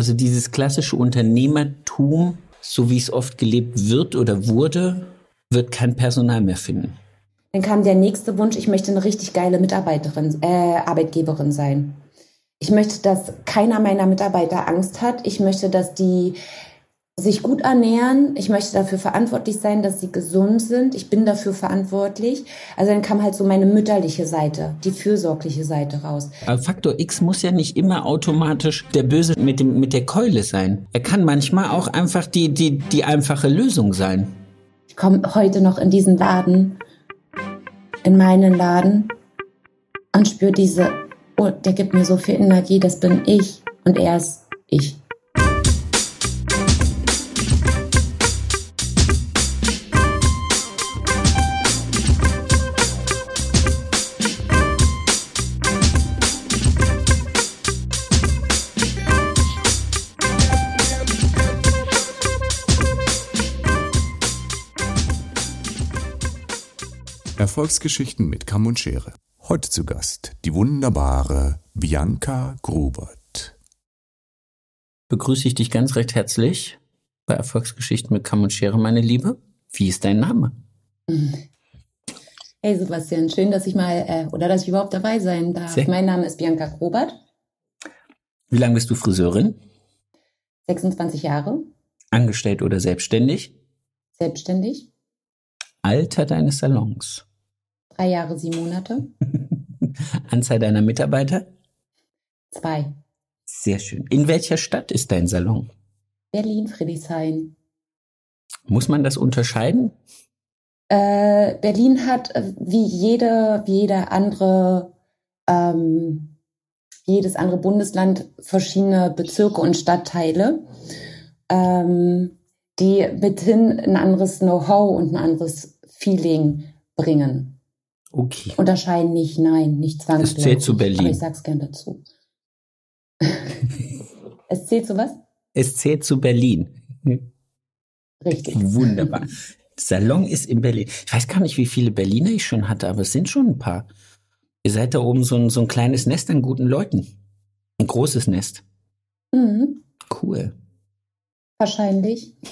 Also dieses klassische Unternehmertum, so wie es oft gelebt wird oder wurde, wird kein Personal mehr finden. Dann kam der nächste Wunsch, ich möchte eine richtig geile Mitarbeiterin, äh, Arbeitgeberin sein. Ich möchte, dass keiner meiner Mitarbeiter Angst hat. Ich möchte, dass die sich gut ernähren. Ich möchte dafür verantwortlich sein, dass sie gesund sind. Ich bin dafür verantwortlich. Also dann kam halt so meine mütterliche Seite, die fürsorgliche Seite raus. Aber Faktor X muss ja nicht immer automatisch der Böse mit, dem, mit der Keule sein. Er kann manchmal auch einfach die, die, die einfache Lösung sein. Ich komme heute noch in diesen Laden, in meinen Laden und spüre diese, oh, der gibt mir so viel Energie, das bin ich und er ist ich. Erfolgsgeschichten mit Kamm und Schere. Heute zu Gast die wunderbare Bianca Grubert. Begrüße ich dich ganz recht herzlich bei Erfolgsgeschichten mit Kamm und Schere, meine Liebe. Wie ist dein Name? Hey Sebastian, schön, dass ich mal äh, oder dass ich überhaupt dabei sein darf. Sehr. Mein Name ist Bianca Grobert, Wie lange bist du Friseurin? 26 Jahre, Angestellt oder selbstständig? selbstständig, Alter deines Salons? Drei Jahre, sieben Monate, Anzahl deiner Mitarbeiter? zwei. Sehr schön. In welcher Stadt ist dein Salon? Berlin, Friedrichshain. Muss man das unterscheiden? Äh, Berlin hat äh, wie jede, wie jeder andere, ähm, jedes andere Bundesland verschiedene Bezirke und Stadtteile, ähm, die mithin ein anderes Know-how und ein anderes Feeling bringen. Okay. Unterscheiden nicht, nein, nicht zwangsläufig. Das zählt zu Berlin. Aber ich sag's gern dazu. es zählt zu was? Es zählt zu Berlin. Richtig. Wunderbar. Salon ist in Berlin. Ich weiß gar nicht, wie viele Berliner ich schon hatte, aber es sind schon ein paar. Ihr seid da oben so ein, so ein kleines Nest an guten Leuten. Ein großes Nest. Mhm. Cool. Wahrscheinlich.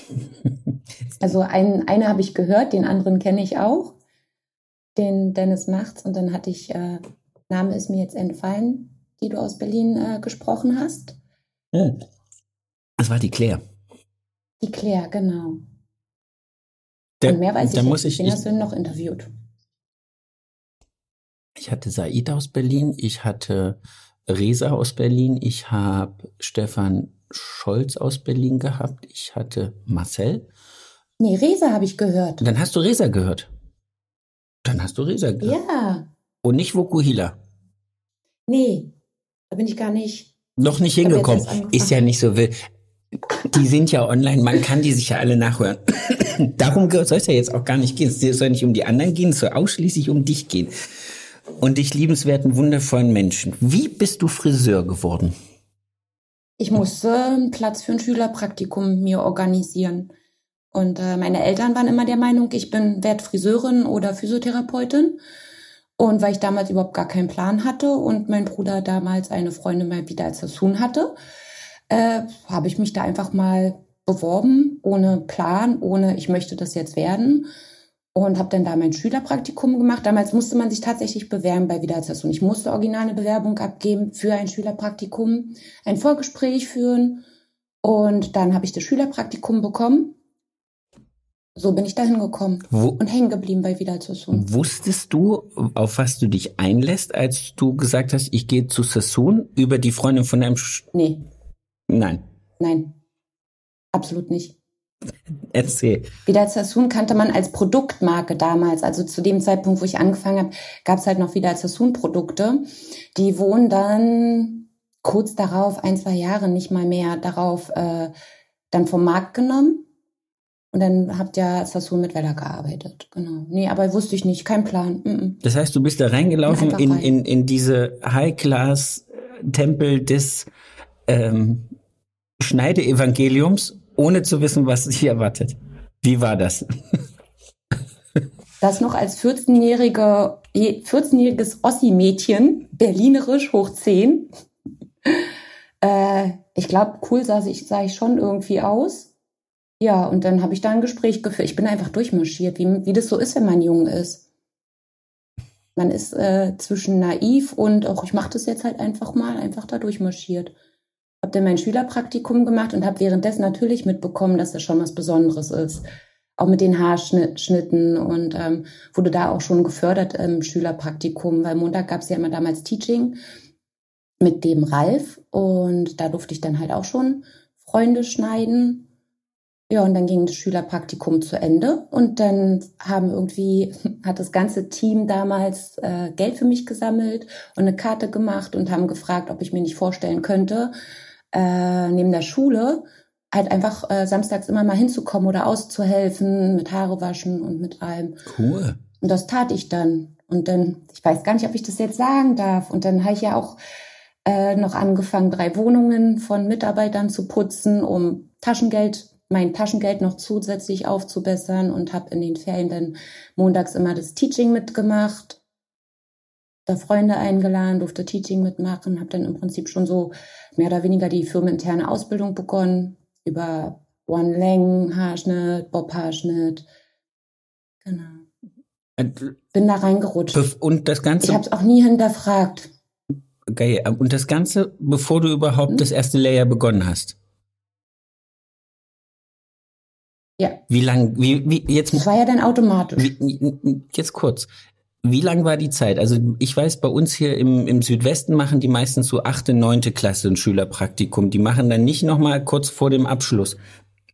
Also einen, eine habe ich gehört, den anderen kenne ich auch. Den Dennis Machts. Und dann hatte ich, äh, Name ist mir jetzt entfallen, die du aus Berlin äh, gesprochen hast. Hm. Das war die Claire. Die Claire, genau. Da, Und mehr weiß ich nicht. ich, ich, hast du noch interviewt? ich hatte Said aus Berlin, ich hatte Resa aus Berlin, ich habe Stefan Scholz aus Berlin gehabt, ich hatte Marcel. Nee, Resa habe ich gehört. Und dann hast du Resa gehört. Dann hast du Resa gehört. Ja. Und nicht Vokuhila. Nee, da bin ich gar nicht. Noch nicht hingekommen. Ist ja nicht so wild. Die sind ja online, man kann die sich ja alle nachhören. Darum soll es ja jetzt auch gar nicht gehen. Es soll nicht um die anderen gehen, es soll ausschließlich um dich gehen. Und dich liebenswerten, wundervollen Menschen. Wie bist du Friseur geworden? Ich musste einen Platz für ein Schülerpraktikum mir organisieren. Und äh, meine Eltern waren immer der Meinung, ich bin werd Friseurin oder Physiotherapeutin. Und weil ich damals überhaupt gar keinen Plan hatte und mein Bruder damals eine Freundin mal wieder als Sassoon hatte, äh, habe ich mich da einfach mal beworben, ohne Plan, ohne ich möchte das jetzt werden. Und habe dann da mein Schülerpraktikum gemacht. Damals musste man sich tatsächlich bewerben bei Wieder Sassoon. Ich musste original eine Bewerbung abgeben für ein Schülerpraktikum, ein Vorgespräch führen. Und dann habe ich das Schülerpraktikum bekommen. So bin ich da hingekommen Wo, und hängen geblieben bei Wieder Sassoon. wusstest du, auf was du dich einlässt, als du gesagt hast, ich gehe zu Sassoon über die Freundin von deinem... Sch Nee, Nein, nein, absolut nicht. erzähl. Wieder Sassoon kannte man als Produktmarke damals. Also zu dem Zeitpunkt, wo ich angefangen habe, gab es halt noch Wieder Sassoon Produkte. Die wurden dann kurz darauf, ein, zwei Jahre nicht mal mehr darauf, äh, dann vom Markt genommen. Und dann habt ja Sassoon mit Weller gearbeitet. Genau. Nee, aber wusste ich nicht. Kein Plan. Mm -mm. Das heißt, du bist da reingelaufen in, rein. in, in diese High-Class-Tempel des ähm, Schneideevangeliums, ohne zu wissen, was dich erwartet. Wie war das? Das noch als 14-jährige, 14-jähriges Ossi-Mädchen, berlinerisch hoch 10, äh, ich glaube, cool sah ich, sah ich schon irgendwie aus. Ja, und dann habe ich da ein Gespräch geführt. Ich bin einfach durchmarschiert, wie, wie das so ist, wenn man jung ist. Man ist äh, zwischen naiv und auch, ich mache das jetzt halt einfach mal, einfach da durchmarschiert. Hab dann mein Schülerpraktikum gemacht und habe währenddessen natürlich mitbekommen, dass das schon was Besonderes ist. Auch mit den Haarschnitten und ähm, wurde da auch schon gefördert im Schülerpraktikum, weil Montag gab es ja immer damals Teaching mit dem Ralf und da durfte ich dann halt auch schon Freunde schneiden. Ja, und dann ging das Schülerpraktikum zu Ende und dann haben irgendwie, hat das ganze Team damals äh, Geld für mich gesammelt und eine Karte gemacht und haben gefragt, ob ich mir nicht vorstellen könnte, äh, neben der Schule halt einfach äh, samstags immer mal hinzukommen oder auszuhelfen mit Haare waschen und mit allem. Cool. Und das tat ich dann. Und dann, ich weiß gar nicht, ob ich das jetzt sagen darf. Und dann habe ich ja auch äh, noch angefangen, drei Wohnungen von Mitarbeitern zu putzen, um Taschengeld, mein Taschengeld noch zusätzlich aufzubessern und habe in den Ferien dann montags immer das Teaching mitgemacht da Freunde eingeladen, durfte Teaching mitmachen, habe dann im Prinzip schon so mehr oder weniger die firmeninterne Ausbildung begonnen über One-Längen, Haarschnitt, Bob-Haarschnitt. Genau. Bin da reingerutscht. Und das Ganze. Ich habe es auch nie hinterfragt. Geil. Und das Ganze, bevor du überhaupt hm? das erste Layer begonnen hast. Ja. Wie lang, wie, wie, jetzt. Das war ja dann automatisch. Wie, jetzt kurz. Wie lang war die Zeit? Also ich weiß, bei uns hier im, im Südwesten machen die meistens so achte, neunte Klasse ein Schülerpraktikum. Die machen dann nicht nochmal kurz vor dem Abschluss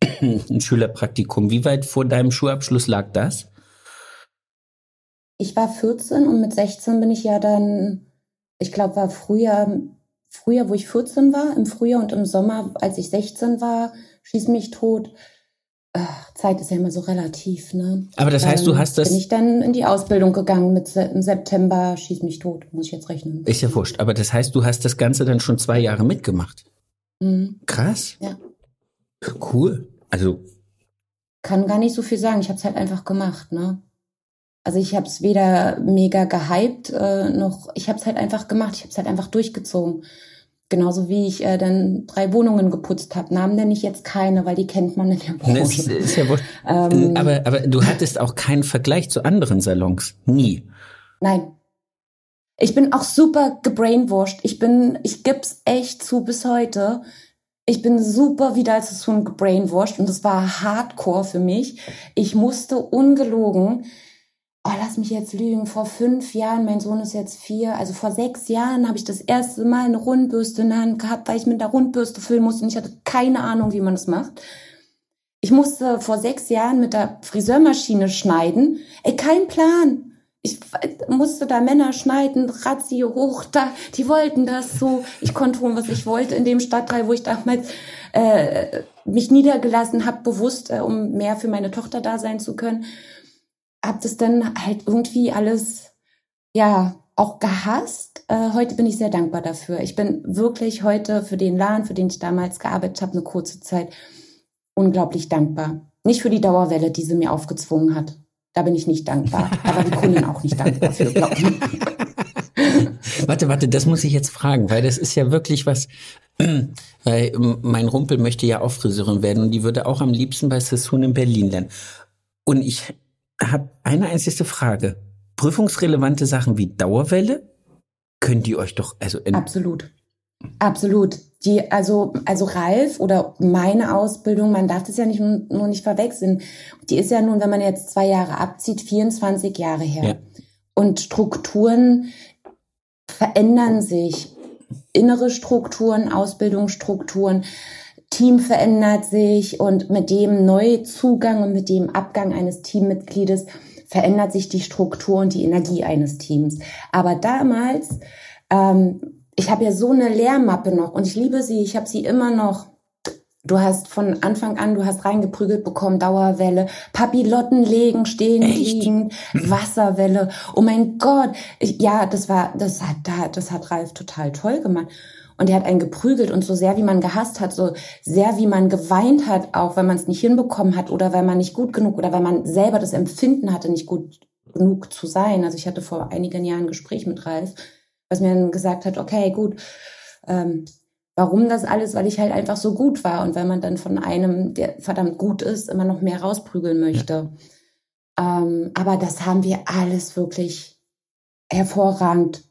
ein Schülerpraktikum. Wie weit vor deinem Schulabschluss lag das? Ich war 14 und mit 16 bin ich ja dann, ich glaube, war früher, früher, wo ich 14 war, im Frühjahr und im Sommer, als ich 16 war, schieß mich tot, Zeit ist ja immer so relativ, ne? Aber das heißt, ähm, du hast das. Bin ich dann in die Ausbildung gegangen mit im September, schieß mich tot, muss ich jetzt rechnen. Ist ja wurscht. Aber das heißt, du hast das Ganze dann schon zwei Jahre mitgemacht. Mhm. Krass. Ja. Cool. Also. Kann gar nicht so viel sagen. Ich habe es halt einfach gemacht, ne? Also ich habe es weder mega gehypt, äh, noch ich habe es halt einfach gemacht. Ich habe es halt einfach durchgezogen. Genauso wie ich äh, dann drei Wohnungen geputzt habe. Namen nenne ich jetzt keine, weil die kennt man in der Branche. Das ist ja wurscht. Ähm, aber, aber du hattest auch keinen Vergleich zu anderen Salons. Nie. Nein. Ich bin auch super gebrainwashed. Ich bin, ich gib's echt zu bis heute. Ich bin super wieder als so ein gebrainwashed und das war hardcore für mich. Ich musste ungelogen oh, lass mich jetzt lügen, vor fünf Jahren, mein Sohn ist jetzt vier, also vor sechs Jahren habe ich das erste Mal eine Rundbürste in der Hand gehabt, weil ich mit der Rundbürste füllen musste und ich hatte keine Ahnung, wie man das macht. Ich musste vor sechs Jahren mit der Friseurmaschine schneiden. Ey, kein Plan. Ich musste da Männer schneiden, Razzi hoch, da, die wollten das so. Ich konnte tun, was ich wollte in dem Stadtteil, wo ich damals äh, mich niedergelassen habe, bewusst, äh, um mehr für meine Tochter da sein zu können habe das dann halt irgendwie alles, ja, auch gehasst. Äh, heute bin ich sehr dankbar dafür. Ich bin wirklich heute für den Laden, für den ich damals gearbeitet habe, eine kurze Zeit, unglaublich dankbar. Nicht für die Dauerwelle, die sie mir aufgezwungen hat. Da bin ich nicht dankbar. Aber die Kunden auch nicht dankbar für, glaube ich. warte, warte, das muss ich jetzt fragen, weil das ist ja wirklich was, weil mein Rumpel möchte ja auch Friseurin werden und die würde auch am liebsten bei Sassoon in Berlin lernen. Und ich habe eine einzige Frage. Prüfungsrelevante Sachen wie Dauerwelle? Können die euch doch also absolut. Absolut. Die also also Ralf oder meine Ausbildung man darf das ja nicht nur nicht verwechseln. Die ist ja nun wenn man jetzt zwei Jahre abzieht 24 Jahre her. Ja. und Strukturen verändern sich. Innere Strukturen Ausbildungsstrukturen Team verändert sich und mit dem Neuzugang und mit dem Abgang eines Teammitgliedes verändert sich die Struktur und die Energie eines Teams. Aber damals, ähm, ich habe ja so eine Lehrmappe noch und ich liebe sie, ich habe sie immer noch. Du hast von Anfang an, du hast reingeprügelt bekommen, Dauerwelle, Papillotten legen, stehen, liegen, Wasserwelle. Oh mein Gott, ich, ja, das war, das hat, das hat Ralf total toll gemacht. Und er hat einen geprügelt und so sehr wie man gehasst hat, so sehr wie man geweint hat, auch wenn man es nicht hinbekommen hat oder weil man nicht gut genug oder weil man selber das Empfinden hatte, nicht gut genug zu sein. Also ich hatte vor einigen Jahren ein Gespräch mit Ralf, was mir dann gesagt hat, okay, gut, ähm, Warum das alles? Weil ich halt einfach so gut war und weil man dann von einem, der verdammt gut ist, immer noch mehr rausprügeln möchte. Ähm, aber das haben wir alles wirklich hervorragend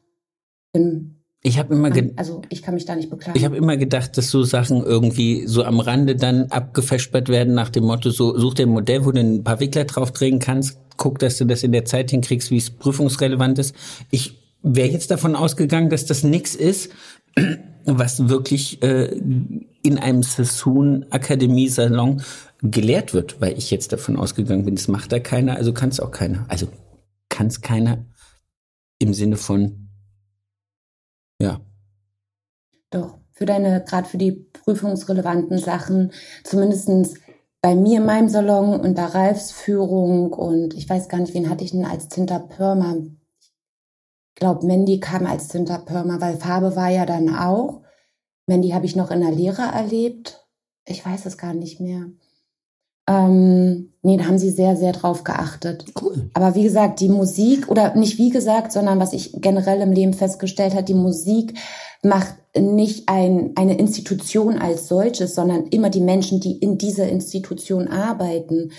in ich habe immer also ich kann mich da nicht beklagen. Ich habe immer gedacht, dass so Sachen irgendwie so am Rande dann abgefespert werden nach dem Motto so such dir ein Modell, wo du ein paar Wickler drauf drehen kannst, guck, dass du das in der Zeit hinkriegst, wie es prüfungsrelevant ist. Ich wäre jetzt davon ausgegangen, dass das nix ist, was wirklich äh, in einem Sassoon Akademie Salon gelehrt wird, weil ich jetzt davon ausgegangen bin, das macht da keiner, also kann es auch keiner. Also kann es keiner im Sinne von ja. Doch, für deine, gerade für die prüfungsrelevanten Sachen, zumindestens bei mir in meinem Salon unter Ralfs Führung und ich weiß gar nicht, wen hatte ich denn als Tinterpörmer? Ich glaube, Mandy kam als Tinterpörmer, weil Farbe war ja dann auch. Mandy habe ich noch in der Lehre erlebt. Ich weiß es gar nicht mehr. Ähm, nee, da haben sie sehr, sehr drauf geachtet. Cool. Aber wie gesagt, die Musik, oder nicht wie gesagt, sondern was ich generell im Leben festgestellt habe, die Musik macht nicht ein, eine Institution als solches, sondern immer die Menschen, die in dieser Institution arbeiten.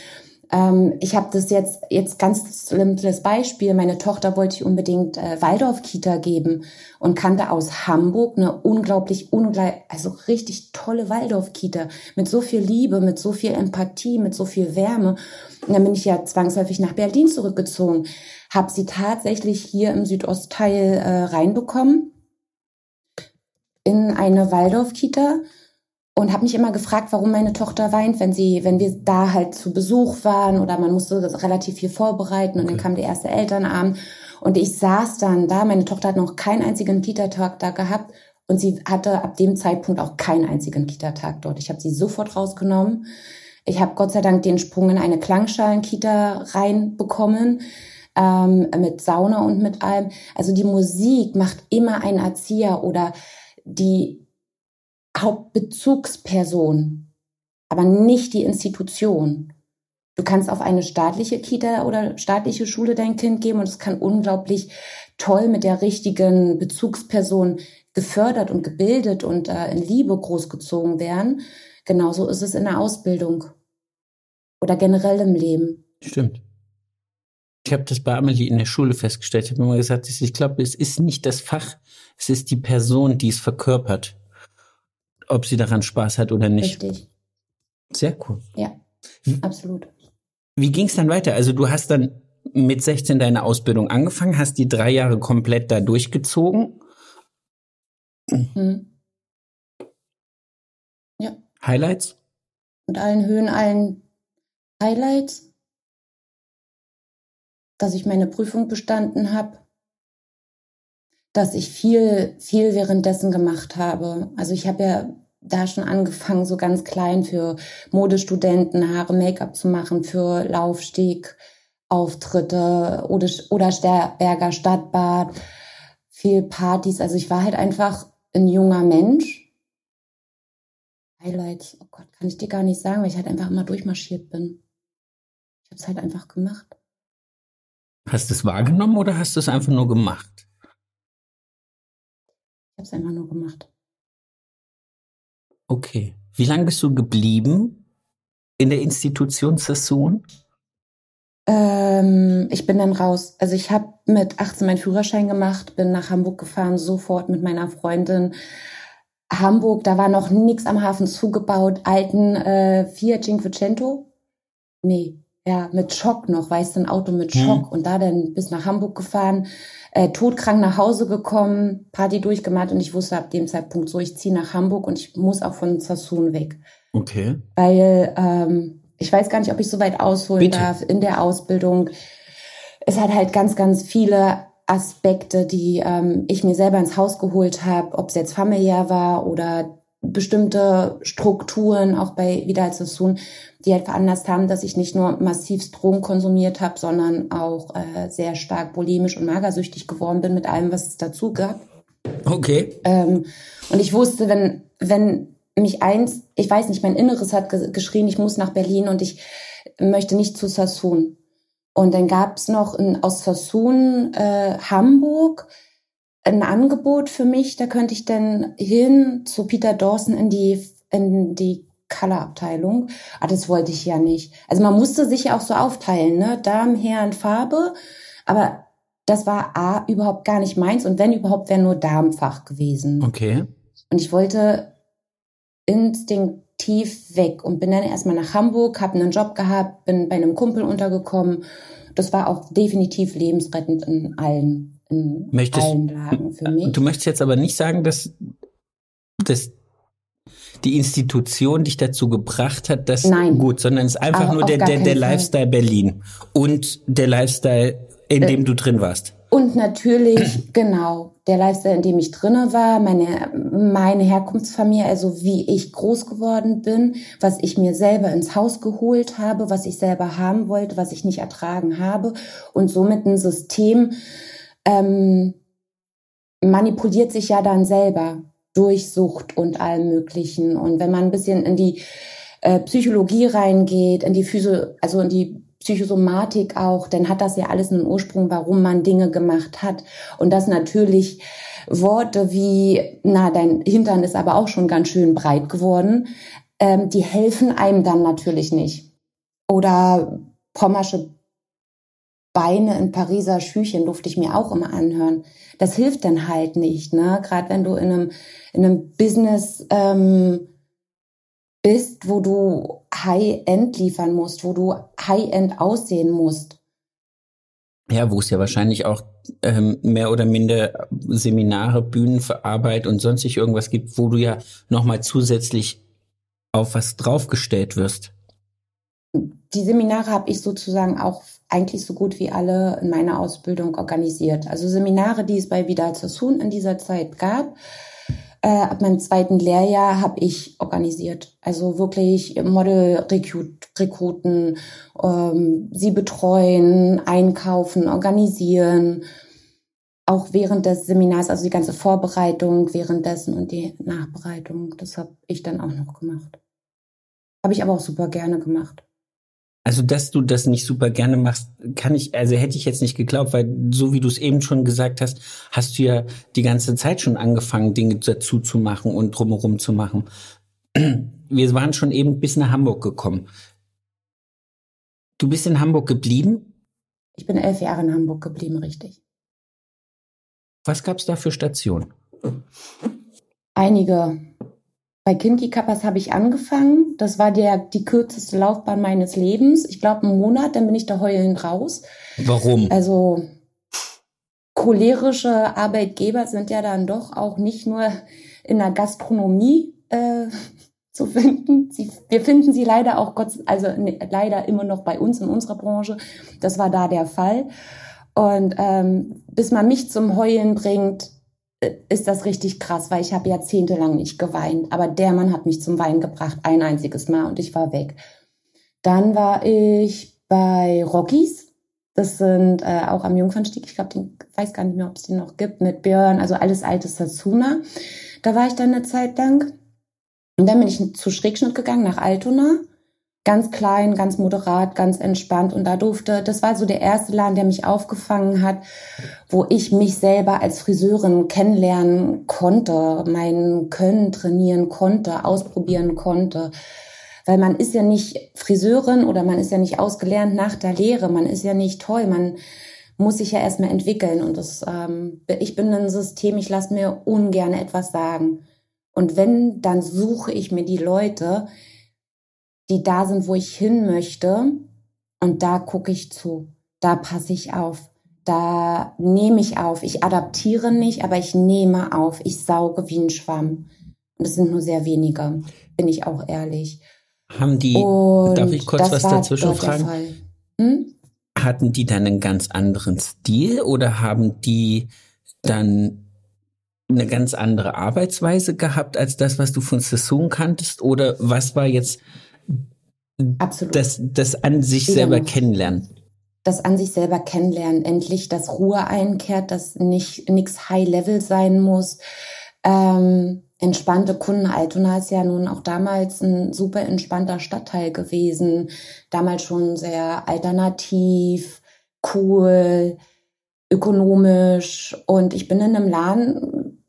Ähm, ich habe das jetzt, jetzt ganz simples Beispiel. Meine Tochter wollte ich unbedingt äh, Waldorf-Kita geben und kannte aus Hamburg eine unglaublich, ungleich, also richtig tolle Waldorf-Kita mit so viel Liebe, mit so viel Empathie, mit so viel Wärme. Und dann bin ich ja zwangsläufig nach Berlin zurückgezogen, habe sie tatsächlich hier im Südostteil äh, reinbekommen in eine Waldorf-Kita und habe mich immer gefragt, warum meine Tochter weint, wenn sie, wenn wir da halt zu Besuch waren oder man musste relativ viel vorbereiten und okay. dann kam der erste Elternabend und ich saß dann da, meine Tochter hat noch keinen einzigen Kita-Tag da gehabt und sie hatte ab dem Zeitpunkt auch keinen einzigen Kita-Tag dort. Ich habe sie sofort rausgenommen. Ich habe Gott sei Dank den Sprung in eine Klangschalen-Kita reinbekommen ähm, mit Sauna und mit allem. Also die Musik macht immer ein Erzieher oder die Hauptbezugsperson, aber nicht die Institution. Du kannst auf eine staatliche Kita oder staatliche Schule dein Kind geben und es kann unglaublich toll mit der richtigen Bezugsperson gefördert und gebildet und äh, in Liebe großgezogen werden. Genauso ist es in der Ausbildung oder generell im Leben. Stimmt. Ich habe das bei Amelie in der Schule festgestellt. Ich habe immer gesagt, ich glaube, es ist nicht das Fach, es ist die Person, die es verkörpert ob sie daran Spaß hat oder nicht. Richtig. Sehr cool. Ja, absolut. Wie ging es dann weiter? Also du hast dann mit 16 deine Ausbildung angefangen, hast die drei Jahre komplett da durchgezogen. Mhm. Ja. Highlights? Mit allen Höhen, allen Highlights, dass ich meine Prüfung bestanden habe, dass ich viel, viel währenddessen gemacht habe. Also ich habe ja da schon angefangen, so ganz klein für Modestudenten Haare, Make-up zu machen, für Laufsteg, Auftritte oder, oder Berger Stadtbad, viel Partys. Also ich war halt einfach ein junger Mensch. Highlights, oh Gott, kann ich dir gar nicht sagen, weil ich halt einfach immer durchmarschiert bin. Ich habe es halt einfach gemacht. Hast du es wahrgenommen oder hast du es einfach nur gemacht? Habe es einfach nur gemacht. Okay. Wie lange bist du geblieben in der Institution Sassoon? Ähm, ich bin dann raus. Also ich habe mit 18 meinen Führerschein gemacht, bin nach Hamburg gefahren, sofort mit meiner Freundin. Hamburg, da war noch nichts am Hafen zugebaut. Alten äh, Fiat Cinquecento. Nee, ja, mit Schock noch, weißt du, ein Auto mit Schock. Hm. Und da dann bis nach Hamburg gefahren äh, todkrank nach Hause gekommen, Party durchgemacht und ich wusste ab dem Zeitpunkt so, ich ziehe nach Hamburg und ich muss auch von Sassoon weg. Okay. Weil ähm, ich weiß gar nicht, ob ich so weit ausholen Bitte. darf in der Ausbildung. Es hat halt ganz, ganz viele Aspekte, die ähm, ich mir selber ins Haus geholt habe, ob es jetzt familiär war oder bestimmte Strukturen, auch bei Wieder als Sassoon, die halt veranlasst haben, dass ich nicht nur massiv Drogen konsumiert habe, sondern auch äh, sehr stark bulimisch und magersüchtig geworden bin mit allem, was es dazu gab. Okay. Ähm, und ich wusste, wenn, wenn mich eins, ich weiß nicht, mein Inneres hat ge geschrien, ich muss nach Berlin und ich möchte nicht zu Sassoon. Und dann gab es noch in, aus Sassoon äh, Hamburg ein Angebot für mich, da könnte ich dann hin zu Peter Dawson in die, in die Color-Abteilung. Ah, das wollte ich ja nicht. Also man musste sich ja auch so aufteilen, ne? Darm, Herren, Farbe. Aber das war A, überhaupt gar nicht meins. Und wenn überhaupt, wäre nur Darmfach gewesen. Okay. Und ich wollte instinktiv weg und bin dann erstmal nach Hamburg, habe einen Job gehabt, bin bei einem Kumpel untergekommen. Das war auch definitiv lebensrettend in allen, in Möchtest, allen Lagen für mich. Du möchtest jetzt aber nicht sagen, dass, dass die Institution dich dazu gebracht hat, dass Nein. gut, sondern es ist einfach Aber nur der, der, der. Lifestyle Berlin und der Lifestyle, in Äh, dem du drin warst. Und natürlich, genau, der Lifestyle, in dem ich drinne war, meine, meine Herkunftsfamilie, also wie ich groß geworden bin, was ich mir selber ins Haus geholt habe, was ich selber haben wollte, was ich nicht ertragen habe und somit ein System ähm, manipuliert sich ja dann selber durch Sucht und allem Möglichen. Und wenn man ein bisschen in die äh, Psychologie reingeht, in die Physio, also in die Psychosomatik auch, dann hat das ja alles einen Ursprung, warum man Dinge gemacht hat. Und das natürlich Worte wie, na, dein Hintern ist aber auch schon ganz schön breit geworden, ähm, die helfen einem dann natürlich nicht. Oder pommersche Beine in Pariser Schüchen durfte ich mir auch immer anhören. Das hilft dann halt nicht, ne? Gerade wenn du in einem, in einem Business ähm, bist, wo du High-End liefern musst, wo du High-End aussehen musst. Ja, wo es ja wahrscheinlich auch ähm, mehr oder minder Seminare, Bühnen für Arbeit und sonstig irgendwas gibt, wo du ja nochmal zusätzlich auf was draufgestellt wirst. Die Seminare habe ich sozusagen auch eigentlich so gut wie alle in meiner Ausbildung organisiert. Also Seminare, die es bei Vidal Sassoon in dieser Zeit gab, äh, ab meinem zweiten Lehrjahr habe ich organisiert. Also wirklich Model-Rekruten, ähm, sie betreuen, einkaufen, organisieren. Auch während des Seminars, also die ganze Vorbereitung währenddessen und die Nachbereitung, das habe ich dann auch noch gemacht. Habe ich aber auch super gerne gemacht. Also, dass du das nicht super gerne machst, kann ich, also hätte ich jetzt nicht geglaubt, weil so wie du es eben schon gesagt hast, hast du ja die ganze Zeit schon angefangen, Dinge dazu zu machen und drumherum zu machen. Wir waren schon eben bis nach Hamburg gekommen. Du bist in Hamburg geblieben? Ich bin elf Jahre in Hamburg geblieben, richtig. Was gab's da für Stationen? Einige. Bei Kinky Kappas habe ich angefangen. Das war der, die kürzeste Laufbahn meines Lebens. Ich glaube, einen Monat, dann bin ich da heulend raus. Warum? Also cholerische Arbeitgeber sind ja dann doch auch nicht nur in der Gastronomie äh, zu finden. Sie, wir finden sie leider auch Gott, also ne, leider immer noch bei uns in unserer Branche. Das war da der Fall. Und ähm, bis man mich zum Heulen bringt, ist das richtig krass, weil ich habe jahrzehntelang nicht geweint. Aber der Mann hat mich zum Weinen gebracht, ein einziges Mal und ich war weg. Dann war ich bei Rockies. Das sind äh, auch am Jungfernstieg. Ich glaube, den weiß gar nicht mehr, ob es den noch gibt mit Björn. Also alles altes Satsuna. Da war ich dann eine Zeit lang. Und dann bin ich zu Schrägschnitt gegangen nach Altona. Ganz klein, ganz moderat, ganz entspannt. Und da durfte, das war so der erste Laden, der mich aufgefangen hat, wo ich mich selber als Friseurin kennenlernen konnte, mein Können trainieren konnte, ausprobieren konnte. Weil man ist ja nicht Friseurin oder man ist ja nicht ausgelernt nach der Lehre. Man ist ja nicht toll. Man muss sich ja erstmal entwickeln. Und das, ähm, ich bin ein System, ich lasse mir ungern etwas sagen. Und wenn, dann suche ich mir die Leute, die da sind, wo ich hin möchte. Und da gucke ich zu. Da passe ich auf. Da nehme ich auf. Ich adaptiere nicht, aber ich nehme auf. Ich sauge wie ein Schwamm. Und es sind nur sehr wenige, bin ich auch ehrlich. Haben die, Und darf ich kurz das was war dazwischen fragen? Fall. Hm? Hatten die dann einen ganz anderen Stil oder haben die dann eine ganz andere Arbeitsweise gehabt als das, was du von Sassoon kanntest? Oder was war jetzt Absolut. das, das an sich Wieder selber noch. kennenlernen? das an sich selber kennenlernen, endlich dass Ruhe einkehrt, dass nicht nix High Level sein muss. Ähm, entspannte Kunden. Altona ist ja nun auch damals ein super entspannter Stadtteil gewesen. Damals schon sehr alternativ, cool. ökonomisch. Und ich bin in einem Laden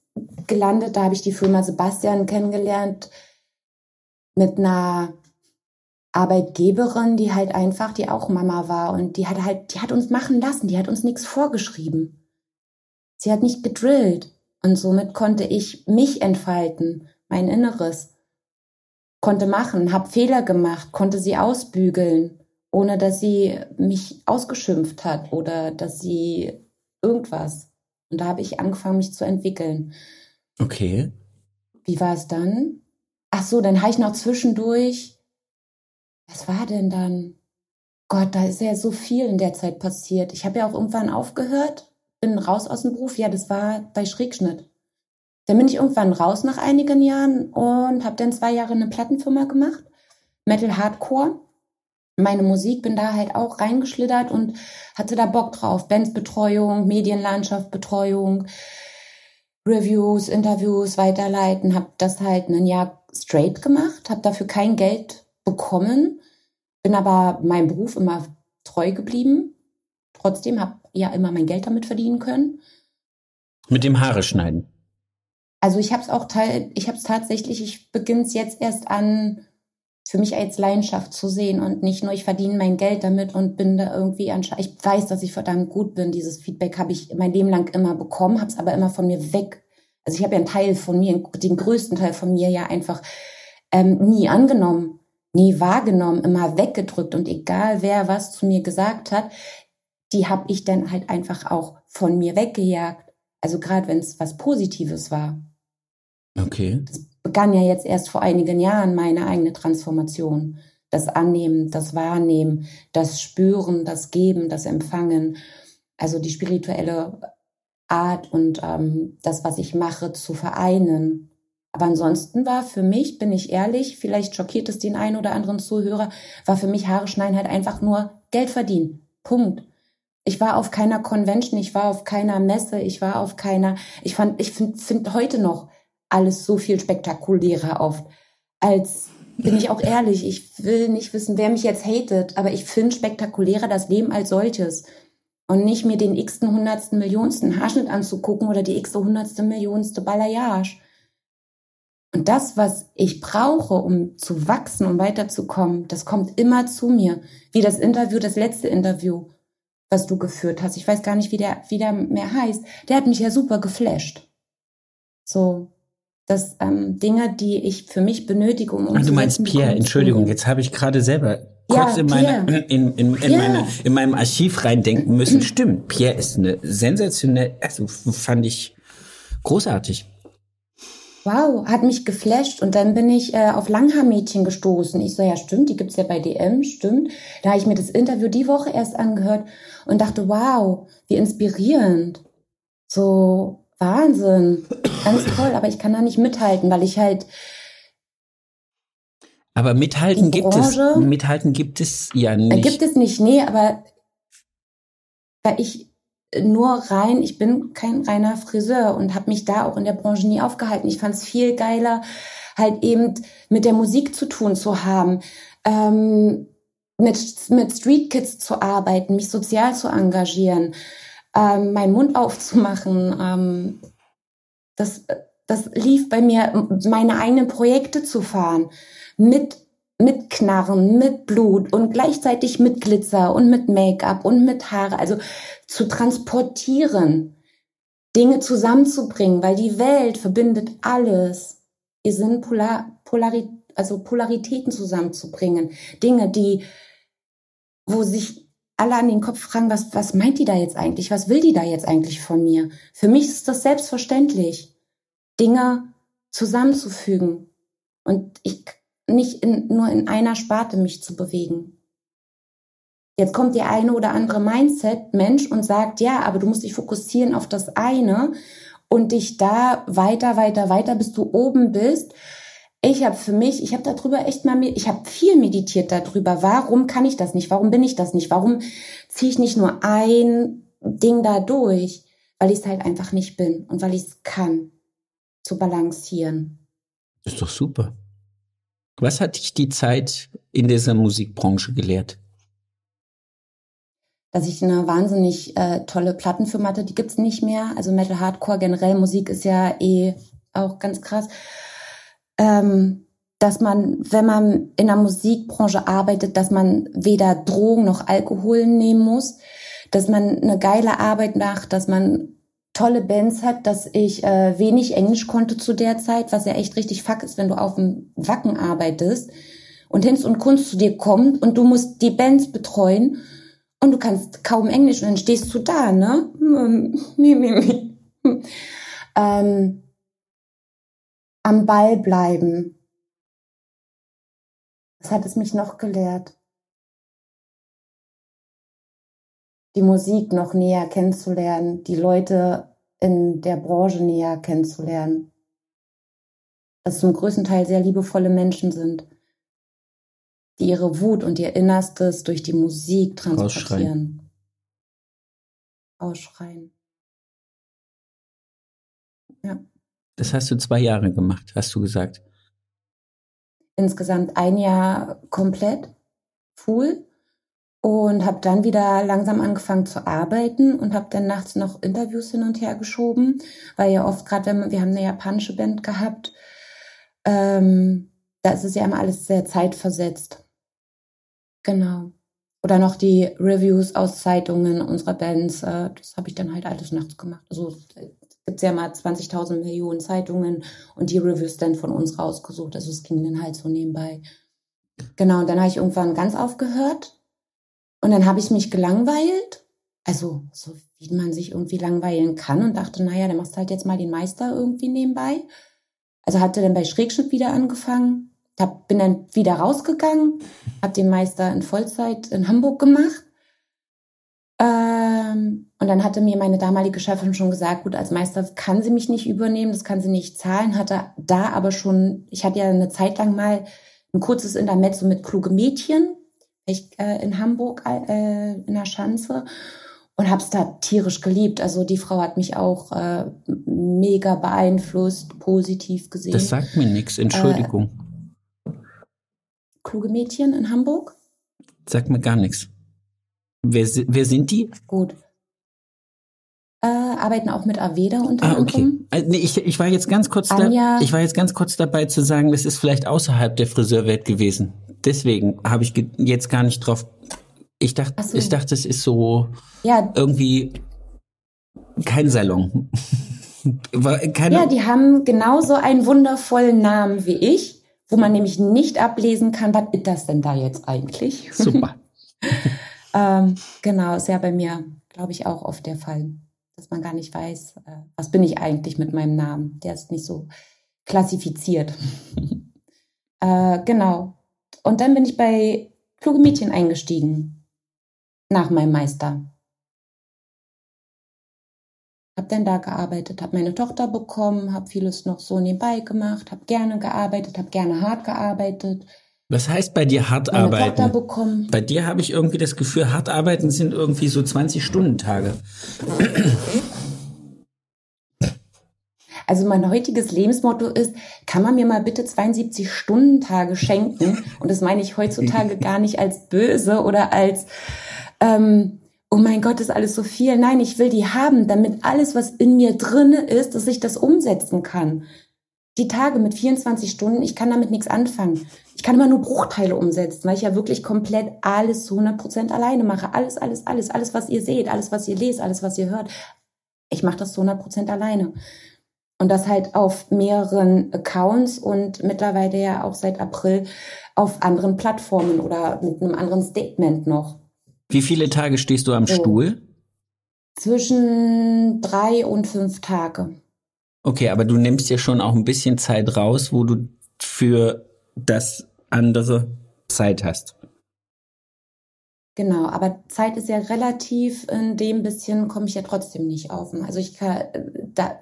gelandet, da habe ich die Firma Sebastian kennengelernt mit einer Arbeitgeberin, die halt einfach, die auch Mama war und die hat halt, die hat uns machen lassen, die hat uns nichts vorgeschrieben. Sie hat nicht gedrillt und somit konnte ich mich entfalten, mein Inneres, konnte machen, hab Fehler gemacht, konnte sie ausbügeln, ohne dass sie mich ausgeschimpft hat oder dass sie irgendwas. Und da habe ich angefangen, mich zu entwickeln. Okay. Wie war es dann? Ach so, dann habe ich noch zwischendurch. Was war denn dann? Gott, da ist ja so viel in der Zeit passiert. Ich habe ja auch irgendwann aufgehört, bin raus aus dem Beruf. Ja, das war bei Schrägschnitt. Dann bin ich irgendwann raus nach einigen Jahren und habe dann zwei Jahre eine Plattenfirma gemacht, Metal Hardcore meine Musik, bin da halt auch reingeschlittert und hatte da Bock drauf. Bandsbetreuung, Medienlandschaft, Betreuung, Reviews, Interviews weiterleiten, habe das halt ein Jahr straight gemacht, habe dafür kein Geld bekommen, bin aber meinem Beruf immer treu geblieben. Trotzdem habe ja immer mein Geld damit verdienen können. Mit dem Haare schneiden. Also ich habe es auch teil, ich habe es tatsächlich, ich beginne es jetzt erst an für mich als Leidenschaft zu sehen und nicht nur, ich verdiene mein Geld damit und bin da irgendwie anscheinend, ich weiß, dass ich verdammt gut bin. Dieses Feedback habe ich mein Leben lang immer bekommen, habe es aber immer von mir weg. Also ich habe ja einen Teil von mir, den größten Teil von mir ja einfach ähm, nie angenommen, nie wahrgenommen, immer weggedrückt und egal wer was zu mir gesagt hat, die habe ich dann halt einfach auch von mir weggejagt. Also gerade wenn es was Positives war. Okay. Das begann ja jetzt erst vor einigen Jahren meine eigene Transformation. Das Annehmen, das Wahrnehmen, das Spüren, das Geben, das Empfangen. Also die spirituelle Art und ähm, das, was ich mache, zu vereinen. Aber ansonsten war für mich, bin ich ehrlich, vielleicht schockiert es den einen oder anderen Zuhörer, war für mich Haare schneiden halt einfach nur Geld verdienen. Punkt. Ich war auf keiner Convention, ich war auf keiner Messe, ich war auf keiner, ich fand, ich finde find heute noch, alles so viel spektakulärer oft. Als, bin ich auch ehrlich, ich will nicht wissen, wer mich jetzt hatet, aber ich finde spektakulärer das Leben als solches. Und nicht mir den x-ten, hundertsten, millionsten Haarschnitt anzugucken oder die x-te, hundertste, millionste Balayage. Und das, was ich brauche, um zu wachsen, um weiterzukommen, das kommt immer zu mir. Wie das Interview, das letzte Interview, was du geführt hast. Ich weiß gar nicht, wie der, wie der mehr heißt. Der hat mich ja super geflasht. So, dass ähm, Dinge, die ich für mich benötige, um Ach, Du meinst Pierre, Entschuldigung, jetzt habe ich gerade selber kurz ja, in, meine, in, in, in, meine, in meinem Archiv reindenken müssen. Stimmt, Pierre ist eine sensationelle, also fand ich großartig. Wow, hat mich geflasht und dann bin ich äh, auf Langhaarmädchen gestoßen. Ich so, ja stimmt, die gibt's ja bei DM, stimmt. Da habe ich mir das Interview die Woche erst angehört und dachte, wow, wie inspirierend. So, Wahnsinn. Ganz toll, aber ich kann da nicht mithalten, weil ich halt. Aber mithalten gibt es. Mithalten gibt es ja äh, nicht. Gibt es nicht, nee, aber weil ich nur rein, ich bin kein reiner Friseur und habe mich da auch in der Branche nie aufgehalten. Ich fand es viel geiler, halt eben mit der Musik zu tun zu haben, ähm, mit, mit Street Kids zu arbeiten, mich sozial zu engagieren ähm, meinen Mund aufzumachen. Ähm, das, das lief bei mir, meine eigenen Projekte zu fahren. Mit, mit Knarren, mit Blut und gleichzeitig mit Glitzer und mit Make-up und mit Haare. Also zu transportieren, Dinge zusammenzubringen, weil die Welt verbindet alles. Wir sind Polar, Polari also Polaritäten zusammenzubringen. Dinge, die, wo sich alle an den Kopf fragen, was, was meint die da jetzt eigentlich? Was will die da jetzt eigentlich von mir? Für mich ist das selbstverständlich, Dinge zusammenzufügen und ich nicht in, nur in einer Sparte mich zu bewegen. Jetzt kommt der eine oder andere Mindset-Mensch und sagt, ja, aber du musst dich fokussieren auf das eine und dich da weiter, weiter, weiter, bis du oben bist ich habe für mich, ich habe darüber echt mal, ich habe viel meditiert darüber. Warum kann ich das nicht? Warum bin ich das nicht? Warum ziehe ich nicht nur ein Ding da durch? Weil ich es halt einfach nicht bin und weil ich es kann, zu balancieren. Ist doch super. Was hat dich die Zeit in dieser Musikbranche gelehrt? dass ich eine wahnsinnig äh, tolle Plattenfirma hatte. Die gibt's nicht mehr. Also Metal Hardcore generell Musik ist ja eh auch ganz krass. Ähm, dass man, wenn man in der Musikbranche arbeitet, dass man weder Drogen noch Alkohol nehmen muss, dass man eine geile Arbeit macht, dass man tolle Bands hat, dass ich äh, wenig Englisch konnte zu der Zeit, was ja echt richtig fuck ist, wenn du auf dem Wacken arbeitest und Hinz und Kunst zu dir kommt und du musst die Bands betreuen und du kannst kaum Englisch und dann stehst du da, ne? ähm, am Ball bleiben. Was hat es mich noch gelehrt? Die Musik noch näher kennenzulernen, die Leute in der Branche näher kennenzulernen. Dass zum größten Teil sehr liebevolle Menschen sind die ihre Wut und ihr Innerstes durch die Musik transportieren. Ausschreien. Ausschreien. Ja. Das hast du zwei Jahre gemacht, hast du gesagt. Insgesamt ein Jahr komplett, full. Und habe dann wieder langsam angefangen zu arbeiten und habe dann nachts noch Interviews hin und her geschoben, weil ja oft gerade, wenn wir, wir haben eine japanische Band gehabt, ähm, da ist es ja immer alles sehr zeitversetzt. Genau. Oder noch die Reviews aus Zeitungen unserer Bands. Äh, das habe ich dann halt alles nachts gemacht. Also gibt ja mal 20.000 Millionen Zeitungen und die Reviews dann von uns rausgesucht. Also es ging dann halt so nebenbei. Genau, und dann habe ich irgendwann ganz aufgehört. Und dann habe ich mich gelangweilt. Also so wie man sich irgendwie langweilen kann und dachte, naja, dann machst du halt jetzt mal den Meister irgendwie nebenbei. Also hatte dann bei Schrägschnitt wieder angefangen hab, bin dann wieder rausgegangen, habe den Meister in Vollzeit in Hamburg gemacht. Ähm, und dann hatte mir meine damalige Chefin schon gesagt, gut, als Meister kann sie mich nicht übernehmen, das kann sie nicht zahlen, hatte da aber schon, ich hatte ja eine Zeit lang mal ein kurzes Intermezzo mit kluge Mädchen, ich, äh, in Hamburg äh, in der Schanze und habe es da tierisch geliebt. Also die Frau hat mich auch äh, mega beeinflusst, positiv gesehen. Das sagt mir nichts, Entschuldigung. Äh, kluge Mädchen in Hamburg? Sagt mir gar nichts. Wer, wer sind die? Gut. Äh, arbeiten auch mit Aveda unter ah, okay. anderem. Also, nee, ich, ich war jetzt ganz kurz da, ich war jetzt ganz kurz dabei zu sagen, das ist vielleicht außerhalb der Friseurwelt gewesen. Deswegen habe ich jetzt gar nicht drauf. Ich dachte, so. ich dachte, es ist so ja. irgendwie kein Salon. Keine ja, die haben genauso einen wundervollen Namen wie ich wo man nämlich nicht ablesen kann, was ist das denn da jetzt eigentlich? Super. ähm, genau, ist ja bei mir, glaube ich, auch oft der Fall, dass man gar nicht weiß, äh, was bin ich eigentlich mit meinem Namen. Der ist nicht so klassifiziert. äh, genau. Und dann bin ich bei Kluge Mädchen eingestiegen. Nach meinem Meister habe dann da gearbeitet, habe meine Tochter bekommen, habe vieles noch so nebenbei gemacht, habe gerne gearbeitet, habe gerne hart gearbeitet. Was heißt bei dir hart meine arbeiten? Tochter bekommen. Bei dir habe ich irgendwie das Gefühl, hart arbeiten sind irgendwie so 20 Stunden Tage. Also mein heutiges Lebensmotto ist, kann man mir mal bitte 72 Stunden Tage schenken? Und das meine ich heutzutage gar nicht als böse oder als ähm, oh mein Gott, ist alles so viel. Nein, ich will die haben, damit alles, was in mir drinne ist, dass ich das umsetzen kann. Die Tage mit 24 Stunden, ich kann damit nichts anfangen. Ich kann immer nur Bruchteile umsetzen, weil ich ja wirklich komplett alles zu 100 Prozent alleine mache. Alles, alles, alles, alles, was ihr seht, alles, was ihr lest, alles, was ihr hört. Ich mache das zu 100 Prozent alleine. Und das halt auf mehreren Accounts und mittlerweile ja auch seit April auf anderen Plattformen oder mit einem anderen Statement noch. Wie viele Tage stehst du am so. Stuhl? Zwischen drei und fünf Tage. Okay, aber du nimmst ja schon auch ein bisschen Zeit raus, wo du für das andere Zeit hast. Genau, aber Zeit ist ja relativ, in dem bisschen komme ich ja trotzdem nicht auf. Also ich kann, da,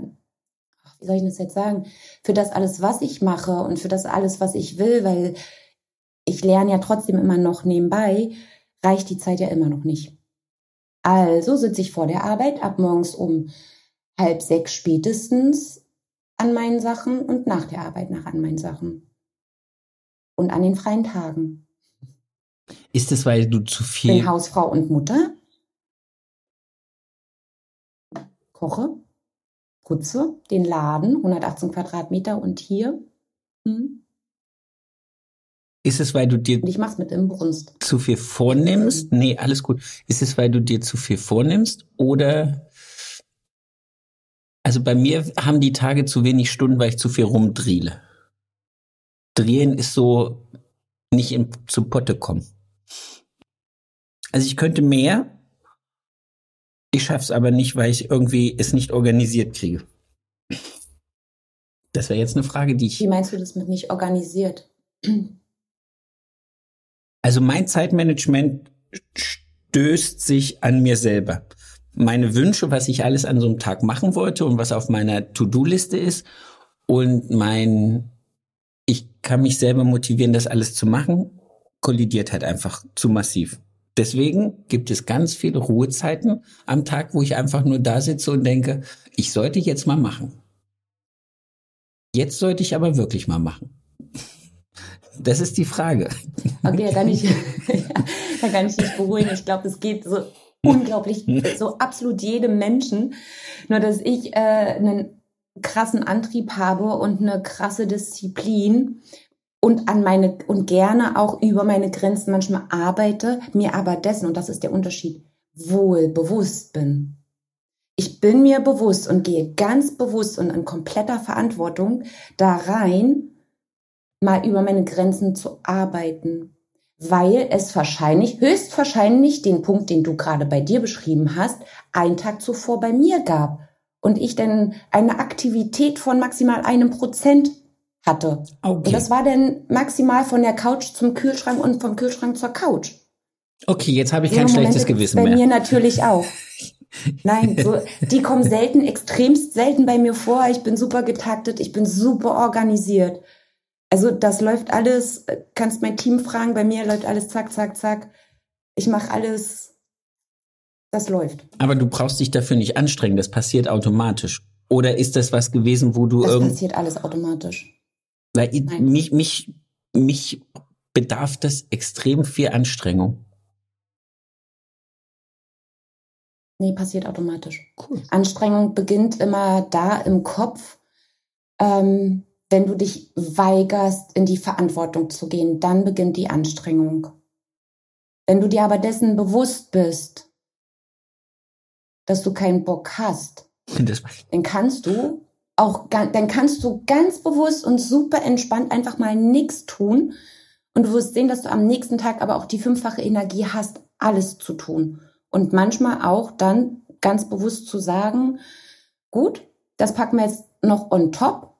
wie soll ich das jetzt sagen? Für das alles, was ich mache und für das alles, was ich will, weil ich lerne ja trotzdem immer noch nebenbei, reicht die Zeit ja immer noch nicht. Also sitze ich vor der Arbeit ab morgens um halb sechs spätestens an meinen Sachen und nach der Arbeit nach an meinen Sachen. Und an den freien Tagen. Ist es, weil du zu viel. Bin Hausfrau und Mutter. koche, putze den Laden, 118 Quadratmeter und hier. Hm. Ist es, weil du dir ich mach's mit Imbrunst. zu viel vornimmst? Nee, alles gut. Ist es, weil du dir zu viel vornimmst oder also bei mir haben die Tage zu wenig Stunden, weil ich zu viel rumdriele. Drehen ist so nicht in, zu Potte kommen. Also ich könnte mehr, ich schaff's aber nicht, weil ich irgendwie es nicht organisiert kriege. Das wäre jetzt eine Frage, die ich Wie meinst du das mit nicht organisiert? Also mein Zeitmanagement stößt sich an mir selber. Meine Wünsche, was ich alles an so einem Tag machen wollte und was auf meiner To-Do-Liste ist und mein, ich kann mich selber motivieren, das alles zu machen, kollidiert halt einfach zu massiv. Deswegen gibt es ganz viele Ruhezeiten am Tag, wo ich einfach nur da sitze und denke, ich sollte jetzt mal machen. Jetzt sollte ich aber wirklich mal machen. Das ist die Frage. Okay, da kann ich, ja, da kann ich dich beruhigen. Ich glaube, es geht so unglaublich, so absolut jedem Menschen. Nur, dass ich äh, einen krassen Antrieb habe und eine krasse Disziplin und an meine und gerne auch über meine Grenzen manchmal arbeite, mir aber dessen, und das ist der Unterschied, wohl bewusst bin. Ich bin mir bewusst und gehe ganz bewusst und in kompletter Verantwortung da rein, mal über meine Grenzen zu arbeiten, weil es wahrscheinlich, höchstwahrscheinlich den Punkt, den du gerade bei dir beschrieben hast, einen Tag zuvor bei mir gab und ich dann eine Aktivität von maximal einem Prozent hatte. Okay. Und das war dann maximal von der Couch zum Kühlschrank und vom Kühlschrank zur Couch. Okay, jetzt habe ich kein schlechtes Momente gibt's Gewissen bei mehr. mir natürlich auch. Nein, so, die kommen selten, extremst selten bei mir vor. Ich bin super getaktet, ich bin super organisiert. Also das läuft alles, kannst mein Team fragen, bei mir läuft alles zack, zack, zack. Ich mache alles, das läuft. Aber du brauchst dich dafür nicht anstrengen, das passiert automatisch. Oder ist das was gewesen, wo du Das passiert alles automatisch. Weil ich- mich, mich, mich bedarf das extrem viel Anstrengung. Nee, passiert automatisch. Cool. Anstrengung beginnt immer da im Kopf, ähm, wenn du dich weigerst, in die Verantwortung zu gehen, dann beginnt die Anstrengung. Wenn du dir aber dessen bewusst bist, dass du keinen Bock hast, dann kannst du auch, dann kannst du ganz bewusst und super entspannt einfach mal nichts tun und du wirst sehen, dass du am nächsten Tag aber auch die fünffache Energie hast, alles zu tun. Und manchmal auch dann ganz bewusst zu sagen, gut, das packen wir jetzt noch on top.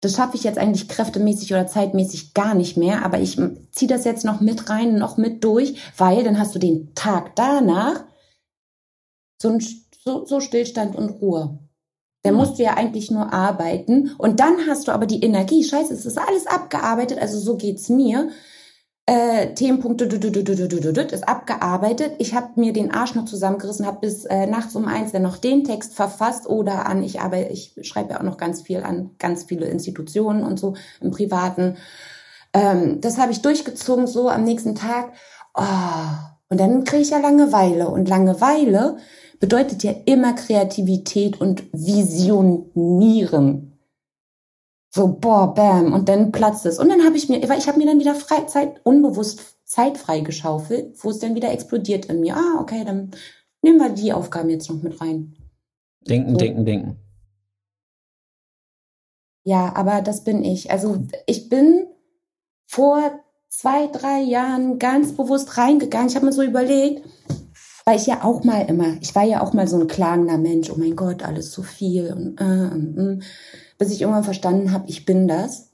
Das schaffe ich jetzt eigentlich kräftemäßig oder zeitmäßig gar nicht mehr, aber ich ziehe das jetzt noch mit rein, noch mit durch, weil dann hast du den Tag danach so, ein, so, so Stillstand und Ruhe dann genau. musst du ja eigentlich nur arbeiten. Und dann hast du aber die Energie. Scheiße, es ist alles abgearbeitet. Also so geht's mir. Äh, Themenpunkte ist abgearbeitet. Ich habe mir den Arsch noch zusammengerissen, habe bis äh, nachts um eins dann noch den Text verfasst oder an. Ich arbeite, ich schreibe ja auch noch ganz viel an ganz viele Institutionen und so im Privaten. Ähm, das habe ich durchgezogen so am nächsten Tag. Oh, und dann kriege ich ja Langeweile und Langeweile bedeutet ja immer Kreativität und Visionieren. So, boah, bam, und dann platzt es. Und dann habe ich mir, weil ich habe mir dann wieder Freizeit, unbewusst Zeit freigeschaufelt, wo es dann wieder explodiert in mir. Ah, okay, dann nehmen wir die Aufgaben jetzt noch mit rein. denken, So. denken, denken. Ja, aber das bin ich. Also ich bin vor zwei, drei Jahren ganz bewusst reingegangen. Ich habe mir so überlegt, weil ich ja auch mal immer, ich war ja auch mal so ein klagender Mensch. Oh mein Gott, alles zu viel und, äh, und, und bis ich irgendwann verstanden habe, ich bin das.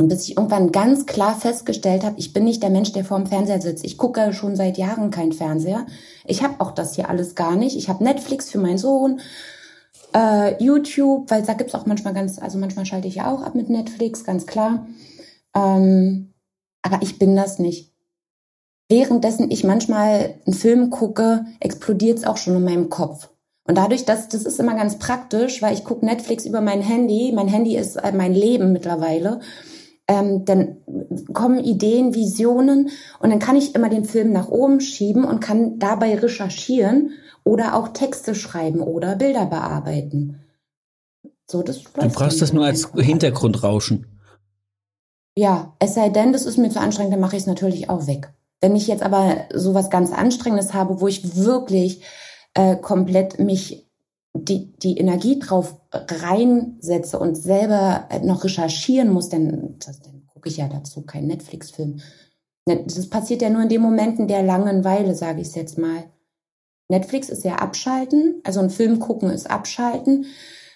Und bis ich irgendwann ganz klar festgestellt habe, ich bin nicht der Mensch, der vor dem Fernseher sitzt. Ich gucke schon seit Jahren keinen Fernseher. Ich habe auch das hier alles gar nicht. Ich habe Netflix für meinen Sohn, äh, YouTube, weil da gibt's auch manchmal ganz, also manchmal schalte ich ja auch ab mit Netflix, ganz klar. Ähm, aber ich bin das nicht. Währenddessen ich manchmal einen Film gucke, explodiert's auch schon in meinem Kopf. Und dadurch, dass das ist immer ganz praktisch, weil ich gucke Netflix über mein Handy. Mein Handy ist mein Leben mittlerweile. ähm, dann kommen Ideen, Visionen und dann kann ich immer den Film nach oben schieben und kann dabei recherchieren oder auch Texte schreiben oder Bilder bearbeiten. So, das du brauchst das nur als Hintergrundrauschen. Ja, es sei denn, das ist mir zu anstrengend, dann mache ich es natürlich auch weg. Wenn ich jetzt aber sowas ganz Anstrengendes habe, wo ich wirklich äh, komplett mich die, die Energie drauf reinsetze und selber noch recherchieren muss, dann, dann gucke ich ja dazu keinen Netflix-Film. Ne, das passiert ja nur in den Momenten der Langeweile, sage ich es jetzt mal. Netflix ist ja abschalten, also ein Film gucken ist abschalten,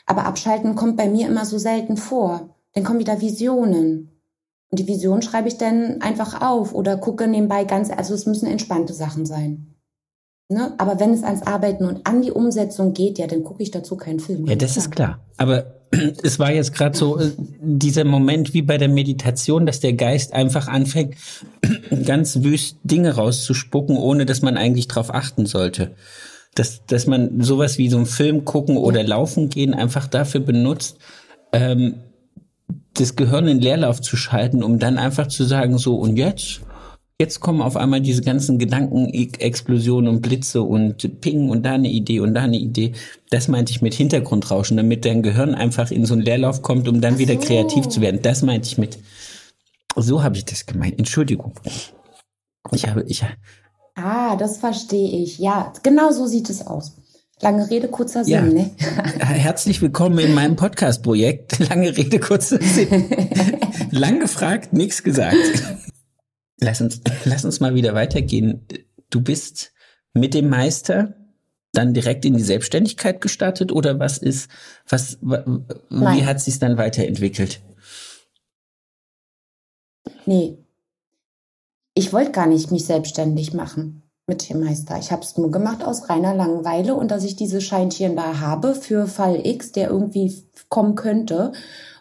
aber abschalten kommt bei mir immer so selten vor. Dann kommen wieder Visionen. Die Vision schreibe ich dann einfach auf oder gucke nebenbei ganz, also es müssen entspannte Sachen sein. Ne? Aber wenn es ans Arbeiten und an die Umsetzung geht, ja, dann gucke ich dazu keinen Film. Ja, das klar. ist klar. Aber es war jetzt gerade so äh, dieser Moment wie bei der Meditation, dass der Geist einfach anfängt, ganz wüst Dinge rauszuspucken, ohne dass man eigentlich drauf achten sollte. Dass, dass man sowas wie so einen Film gucken oder laufen gehen einfach dafür benutzt, ähm, das Gehirn in Leerlauf zu schalten, um dann einfach zu sagen, so und jetzt? Jetzt kommen auf einmal diese ganzen Gedankenexplosionen und Blitze und Ping und da eine Idee und da eine Idee. Das meinte ich mit Hintergrundrauschen, damit dein Gehirn einfach in so einen Leerlauf kommt, um dann so. wieder kreativ zu werden. Das meinte ich mit. So habe ich das gemeint. Entschuldigung. Ich habe, ich. Ah, das verstehe ich. Ja, genau so sieht es aus. Lange Rede, kurzer Sinn, ja. ne? Herzlich willkommen in meinem Podcast-Projekt. Lange Rede, kurzer Sinn. Lang gefragt, nichts gesagt. Lass uns, lass uns mal wieder weitergehen. Du bist mit dem Meister dann direkt in die Selbstständigkeit gestartet oder was ist, was, wie hat sich dann weiterentwickelt? Nee. Ich wollte gar nicht mich selbstständig machen mit dem Meister. Ich habe es nur gemacht aus reiner Langeweile und dass ich diese Scheinchen da habe für Fall X, der irgendwie kommen könnte.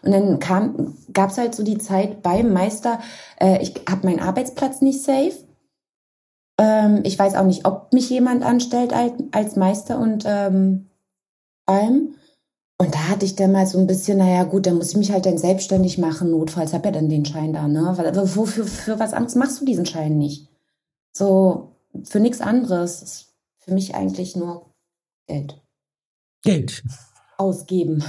Und dann kam, gab es halt so die Zeit beim Meister, äh, ich habe meinen Arbeitsplatz nicht safe. Ähm, ich weiß auch nicht, ob mich jemand anstellt als, als Meister und ähm, allem. Und da hatte ich dann mal so ein bisschen, naja gut, dann muss ich mich halt dann selbstständig machen, notfalls habe ja dann den Schein da, ne? Wofür für was anderes machst du diesen Schein nicht? So, für nichts anderes. Ist für mich eigentlich nur Geld. Geld ausgeben.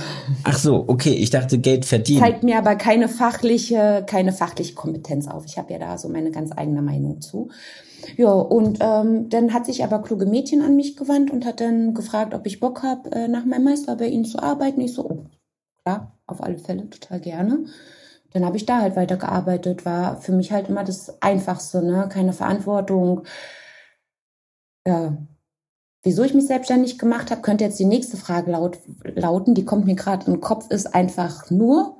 Ach so, okay, ich dachte Geld verdienen. Zeigt mir aber keine fachliche, keine fachliche Kompetenz auf. Ich habe ja da so meine ganz eigene Meinung zu. Ja, und ähm, dann hat sich aber kluge Mädchen an mich gewandt und hat dann gefragt, ob ich Bock habe, äh, nach meinem Meister bei ihnen zu arbeiten. Ich so, oh, klar, auf alle Fälle, total gerne. Dann habe ich da halt weitergearbeitet, war für mich halt immer das Einfachste, ne? Keine Verantwortung. Ja, Wieso ich mich selbstständig gemacht habe, könnte jetzt die nächste Frage laut, lauten. Die kommt mir gerade den Kopf, ist einfach nur,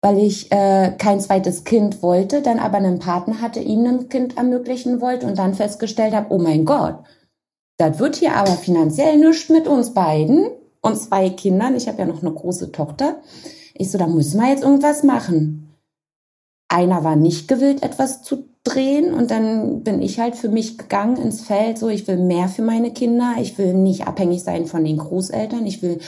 weil ich äh, kein zweites Kind wollte, dann aber einen Partner hatte, ihm ein Kind ermöglichen wollte und dann festgestellt habe, oh mein Gott, das wird hier aber finanziell nichts mit uns beiden und zwei Kindern. Ich habe ja noch eine große Tochter. Ich so, da müssen wir jetzt irgendwas machen. Einer war nicht gewillt, etwas zu drehen und dann bin ich halt für mich gegangen ins Feld, so ich will mehr für meine Kinder, ich will nicht abhängig sein von den Großeltern, ich will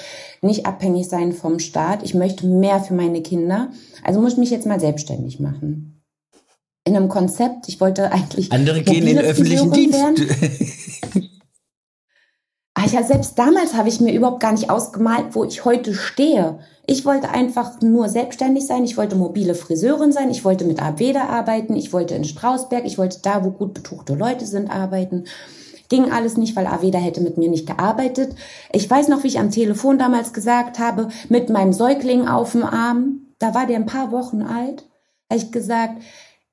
nicht abhängig sein vom Staat, ich möchte mehr für meine Kinder, also muss ich mich jetzt mal selbstständig machen. In einem Konzept, ich wollte eigentlich andere gehen in öffentlichen Dienst. Ach ja, selbst damals habe ich mir überhaupt gar nicht ausgemalt, wo ich heute stehe. Ich wollte einfach nur selbstständig sein. Ich wollte mobile Friseurin sein. Ich wollte mit Aveda arbeiten. Ich wollte in Strausberg. Ich wollte da, wo gut betuchte Leute sind, arbeiten. Ging alles nicht, weil Aveda hätte mit mir nicht gearbeitet. Ich weiß noch, wie ich am Telefon damals gesagt habe, mit meinem Säugling auf dem Arm, da war der ein paar Wochen alt, habe ich gesagt,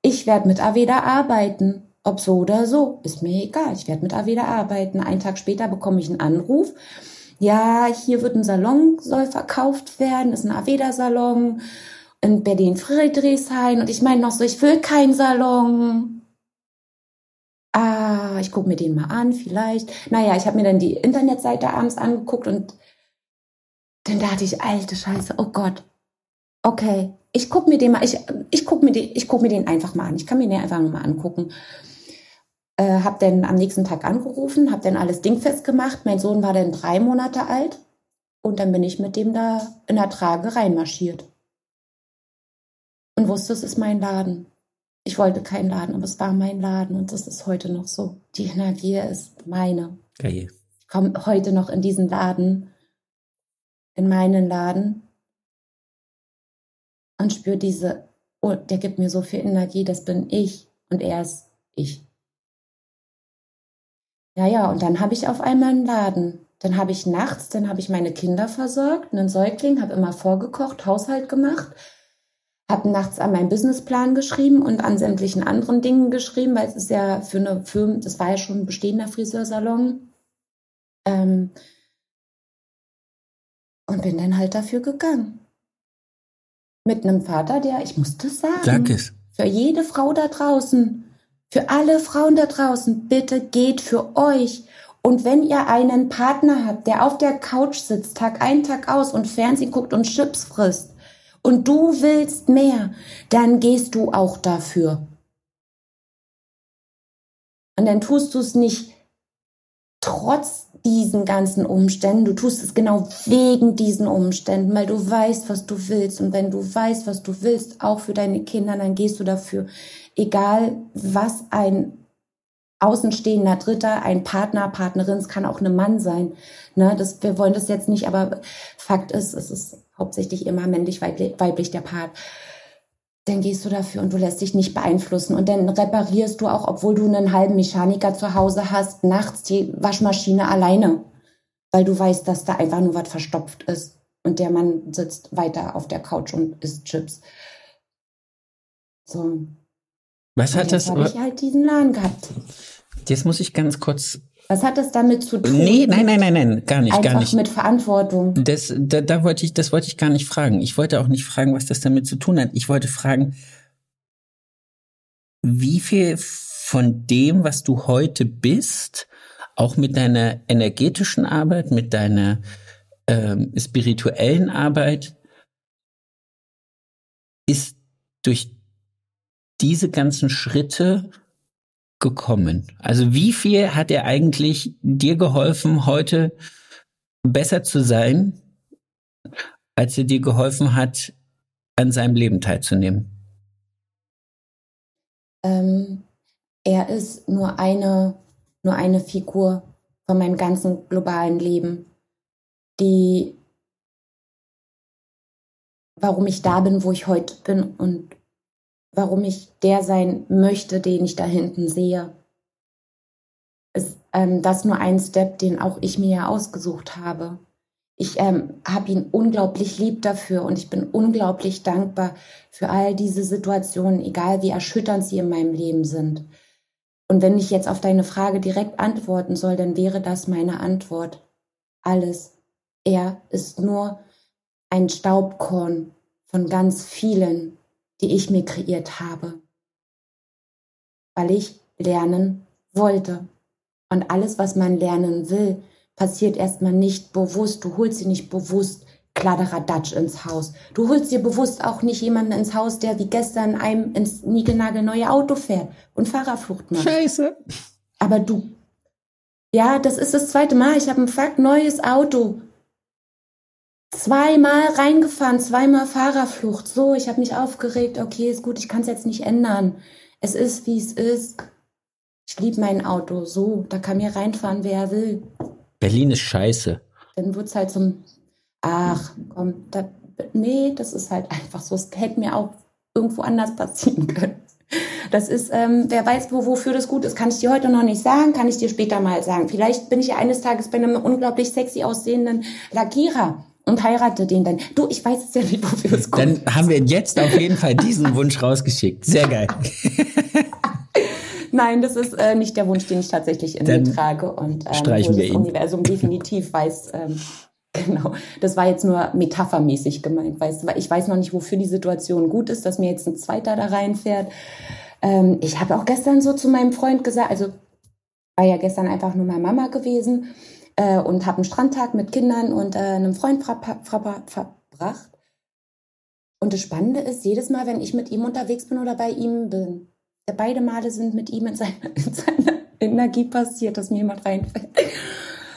ich werde mit Aveda arbeiten. Ob so oder so, ist mir egal. Ich werde mit Aveda arbeiten. Einen Tag später bekomme ich einen Anruf ja, hier wird ein Salon, soll verkauft werden, ist ein Aveda-Salon in Berlin-Friedrichshain. Und ich meine noch so, ich will keinen Salon. Ah, ich gucke mir den mal an, vielleicht. Naja, ich habe mir dann die Internetseite abends angeguckt und dann dachte ich, alte Scheiße, oh Gott. Okay, ich guck mir den mal, ich, ich guck mir den, guck mir den einfach mal an. Ich kann mir den einfach mal angucken. Äh, hab dann am nächsten Tag angerufen, hab dann alles dingfest gemacht. Mein Sohn war dann drei Monate alt und dann bin ich mit dem da in der Trage reinmarschiert. und wusste, es ist mein Laden. Ich wollte keinen Laden, aber es war mein Laden und das ist heute noch so. Die Energie ist meine. Geil. Ich komme heute noch in diesen Laden, in meinen Laden und spüre diese, oh, der gibt mir so viel Energie, das bin ich und er ist ich. Ja, ja, und dann habe ich auf einmal einen Laden. Dann habe ich nachts, dann habe ich meine Kinder versorgt, einen Säugling, habe immer vorgekocht, Haushalt gemacht, habe nachts an meinen Businessplan geschrieben und an sämtlichen anderen Dingen geschrieben, weil es ist ja für eine Firma, das war ja schon ein bestehender Friseursalon. Ähm, und bin dann halt dafür gegangen. Mit einem Vater, der, ich muss das sagen, Sag es. für jede Frau da draußen, für alle Frauen da draußen, bitte geht für euch. Und wenn ihr einen Partner habt, der auf der Couch sitzt, Tag ein, Tag aus und Fernsehen guckt und Chips frisst, und du willst mehr, dann gehst du auch dafür. Und dann tust du es nicht trotz diesen ganzen Umständen, du tust es genau wegen diesen Umständen, weil du weißt, was du willst. Und wenn du weißt, was du willst, auch für deine Kinder, dann gehst du dafür. Egal, was ein außenstehender Dritter, ein Partner, Partnerin, es kann auch ein Mann sein. Ne, das, wir wollen das jetzt nicht, aber Fakt ist, es ist hauptsächlich immer männlich, weiblich, weiblich der Part dann gehst du dafür und du lässt dich nicht beeinflussen. Und dann reparierst du auch, obwohl du einen halben Mechaniker zu Hause hast, nachts die Waschmaschine alleine. Weil du weißt, dass da einfach nur was verstopft ist. Und der Mann sitzt weiter auf der Couch und isst Chips. So. Was hat das? habe ich halt diesen Laden gehabt. Jetzt muss ich ganz kurz. Was hat das damit zu tun? Nee, nein, nein, nein, nein, gar nicht, Einfach gar nicht. mit Verantwortung. Das, da, da wollte ich, das wollte ich gar nicht fragen. Ich wollte auch nicht fragen, was das damit zu tun hat. Ich wollte fragen, wie viel von dem, was du heute bist, auch mit deiner energetischen Arbeit, mit deiner ähm, spirituellen Arbeit, ist durch diese ganzen Schritte gekommen? Also wie viel hat er eigentlich dir geholfen, heute besser zu sein, als er dir geholfen hat, an seinem Leben teilzunehmen? Ähm, er ist nur eine, nur eine Figur von meinem ganzen globalen Leben, die, warum ich da bin, wo ich heute bin und warum ich der sein möchte, den ich da hinten sehe. Ist ähm, das nur ein Step, den auch ich mir ja ausgesucht habe. Ich ähm, habe ihn unglaublich lieb dafür und ich bin unglaublich dankbar für all diese Situationen, egal wie erschütternd sie in meinem Leben sind. Und wenn ich jetzt auf deine Frage direkt antworten soll, dann wäre das meine Antwort. Alles. Er ist nur ein Staubkorn von ganz vielen, die ich mir kreiert habe. Weil ich lernen wollte. Und alles, was man lernen will, passiert erstmal nicht bewusst. Du holst sie nicht bewusst Kladderadatsch ins Haus. Du holst dir bewusst auch nicht jemanden ins Haus, der wie gestern einem ins niegelnagelneue Auto fährt und Fahrerflucht macht. Scheiße. Aber du, ja, das ist das zweite Mal. Ich habe ein fuck neues Auto. Zweimal reingefahren, zweimal Fahrerflucht. So, ich habe mich aufgeregt. Okay, ist gut, ich kann es jetzt nicht ändern. Es ist, wie es ist. Ich liebe mein Auto. So, da kann mir reinfahren, wer er will. Berlin ist scheiße. Dann wird's halt zum, ach, komm, da, nee, das ist halt einfach so. Es hätte mir auch irgendwo anders passieren können. Das ist, ähm, wer weiß, wo, wofür das gut ist, kann ich dir heute noch nicht sagen, kann ich dir später mal sagen. Vielleicht bin ich ja eines Tages bei einem unglaublich sexy aussehenden Lackierer und heirate den dann. Du, ich weiß es ja nicht, wofür es gut Dann haben wir jetzt auf jeden Fall diesen Wunsch rausgeschickt. Sehr geil. Nein, das ist äh, nicht der Wunsch, den ich tatsächlich in Dann mir trage und ähm, streichen wir das ihn. Universum definitiv weiß. Ähm, genau, das war jetzt nur metaphermäßig gemeint, weißt du, weil ich weiß noch nicht, wofür die Situation gut ist, dass mir jetzt ein Zweiter da reinfährt. Ähm, ich habe auch gestern so zu meinem Freund gesagt, also war ja gestern einfach nur mal Mama gewesen äh, und habe einen Strandtag mit Kindern und äh, einem Freund ver ver verbracht. Und das Spannende ist, jedes Mal, wenn ich mit ihm unterwegs bin oder bei ihm bin, beide Male sind mit ihm in seiner, in seiner Energie passiert, dass mir jemand reinfällt.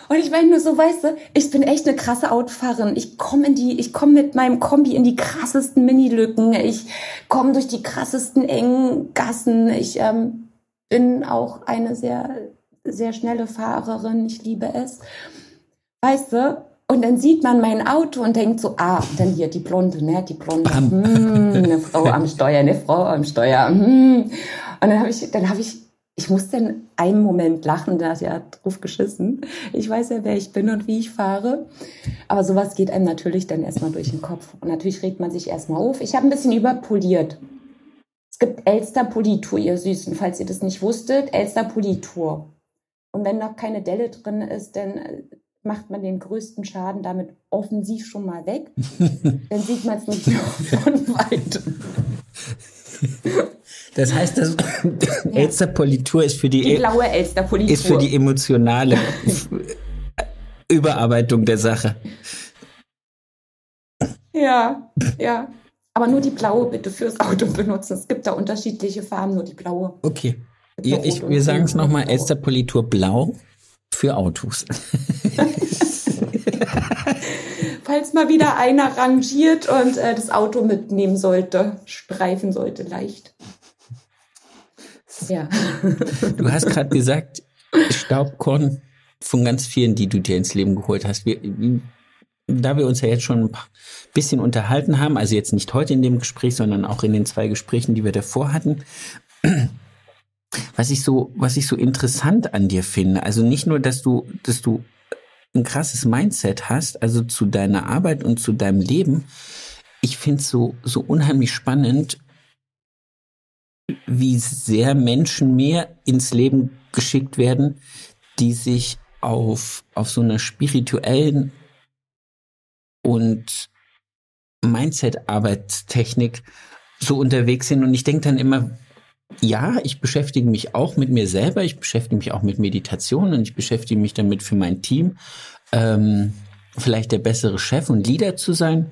Und ich meine nur so, weißt du, ich bin echt eine krasse Autofahrerin. Ich komme in die, ich komme mit meinem Kombi in die krassesten Mini-Lücken. Ich komme durch die krassesten engen Gassen. Ich ähm, bin auch eine sehr, sehr schnelle Fahrerin. Ich liebe es. Weißt du? Und dann sieht man mein Auto und denkt so, ah, dann hier die Blonde, ne, die Blonde, hm, eine Frau am Steuer, eine Frau am Steuer. Hm. Und dann habe ich, dann habe ich ich musste in einem Moment lachen, da hat ja drauf geschissen. Ich weiß ja, wer ich bin und wie ich fahre. Aber sowas geht einem natürlich dann erstmal durch den Kopf. Und natürlich regt man sich erstmal auf. Ich habe ein bisschen überpoliert. Es gibt Elster Politur, ihr Süßen, falls ihr das nicht wusstet. Elster Politur. Und wenn noch keine Delle drin ist, dann äh, macht man den größten Schaden damit offensiv schon mal weg. dann sieht man es nicht von weitem. Das heißt, das ja. Elsterpolitur ist für die, die blaue Elsterpolitur ist für die emotionale Überarbeitung der Sache. Ja, ja. Aber nur die blaue bitte fürs Auto benutzen. Es gibt da unterschiedliche Farben, nur die blaue. Okay. Ja, ich, wir sagen es nochmal, Elsterpolitur blau für Autos. Falls mal wieder einer rangiert und äh, das Auto mitnehmen sollte, streifen sollte leicht. Ja. Du hast gerade gesagt, Staubkorn von ganz vielen, die du dir ins Leben geholt hast. Wir, da wir uns ja jetzt schon ein bisschen unterhalten haben, also jetzt nicht heute in dem Gespräch, sondern auch in den zwei Gesprächen, die wir davor hatten, was ich so, was ich so interessant an dir finde, also nicht nur, dass du, dass du ein krasses Mindset hast, also zu deiner Arbeit und zu deinem Leben, ich finde es so, so unheimlich spannend, wie sehr Menschen mehr ins Leben geschickt werden, die sich auf, auf so einer spirituellen und Mindset-Arbeitstechnik so unterwegs sind. Und ich denke dann immer, ja, ich beschäftige mich auch mit mir selber, ich beschäftige mich auch mit Meditation und ich beschäftige mich damit für mein Team, ähm, vielleicht der bessere Chef und Leader zu sein.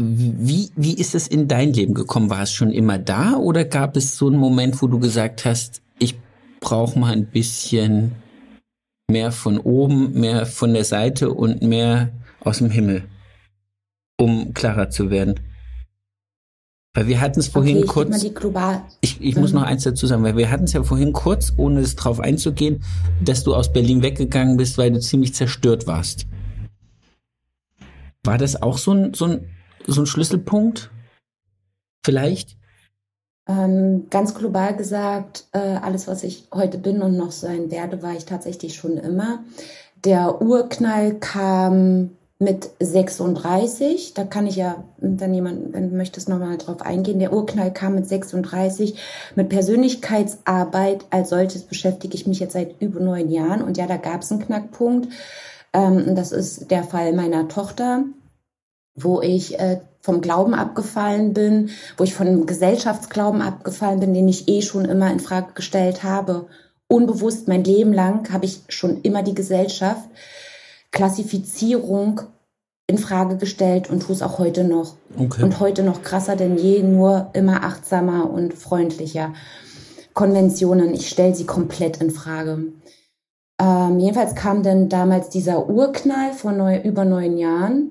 Wie, wie ist es in dein Leben gekommen? War es schon immer da oder gab es so einen Moment, wo du gesagt hast, ich brauche mal ein bisschen mehr von oben, mehr von der Seite und mehr aus dem Himmel, um klarer zu werden? Weil wir hatten es vorhin okay, kurz. Ich, ich muss noch eins dazu sagen, weil wir hatten es ja vorhin kurz, ohne es drauf einzugehen, dass du aus Berlin weggegangen bist, weil du ziemlich zerstört warst. War das auch so ein, so ein so ein Schlüsselpunkt? Vielleicht? Ähm, ganz global gesagt, äh, alles, was ich heute bin und noch sein werde, war ich tatsächlich schon immer. Der Urknall kam mit 36. Da kann ich ja, wenn jemand, wenn du möchtest, nochmal drauf eingehen. Der Urknall kam mit 36. Mit Persönlichkeitsarbeit als solches beschäftige ich mich jetzt seit über neun Jahren. Und ja, da gab es einen Knackpunkt. Ähm, das ist der Fall meiner Tochter wo ich äh, vom Glauben abgefallen bin, wo ich von Gesellschaftsglauben abgefallen bin, den ich eh schon immer in Frage gestellt habe. Unbewusst mein Leben lang habe ich schon immer die Gesellschaft, Klassifizierung in Frage gestellt und tue es auch heute noch. Okay. Und heute noch krasser denn je, nur immer achtsamer und freundlicher. Konventionen, ich stelle sie komplett in Frage. Ähm, jedenfalls kam dann damals dieser Urknall vor neu, über neun Jahren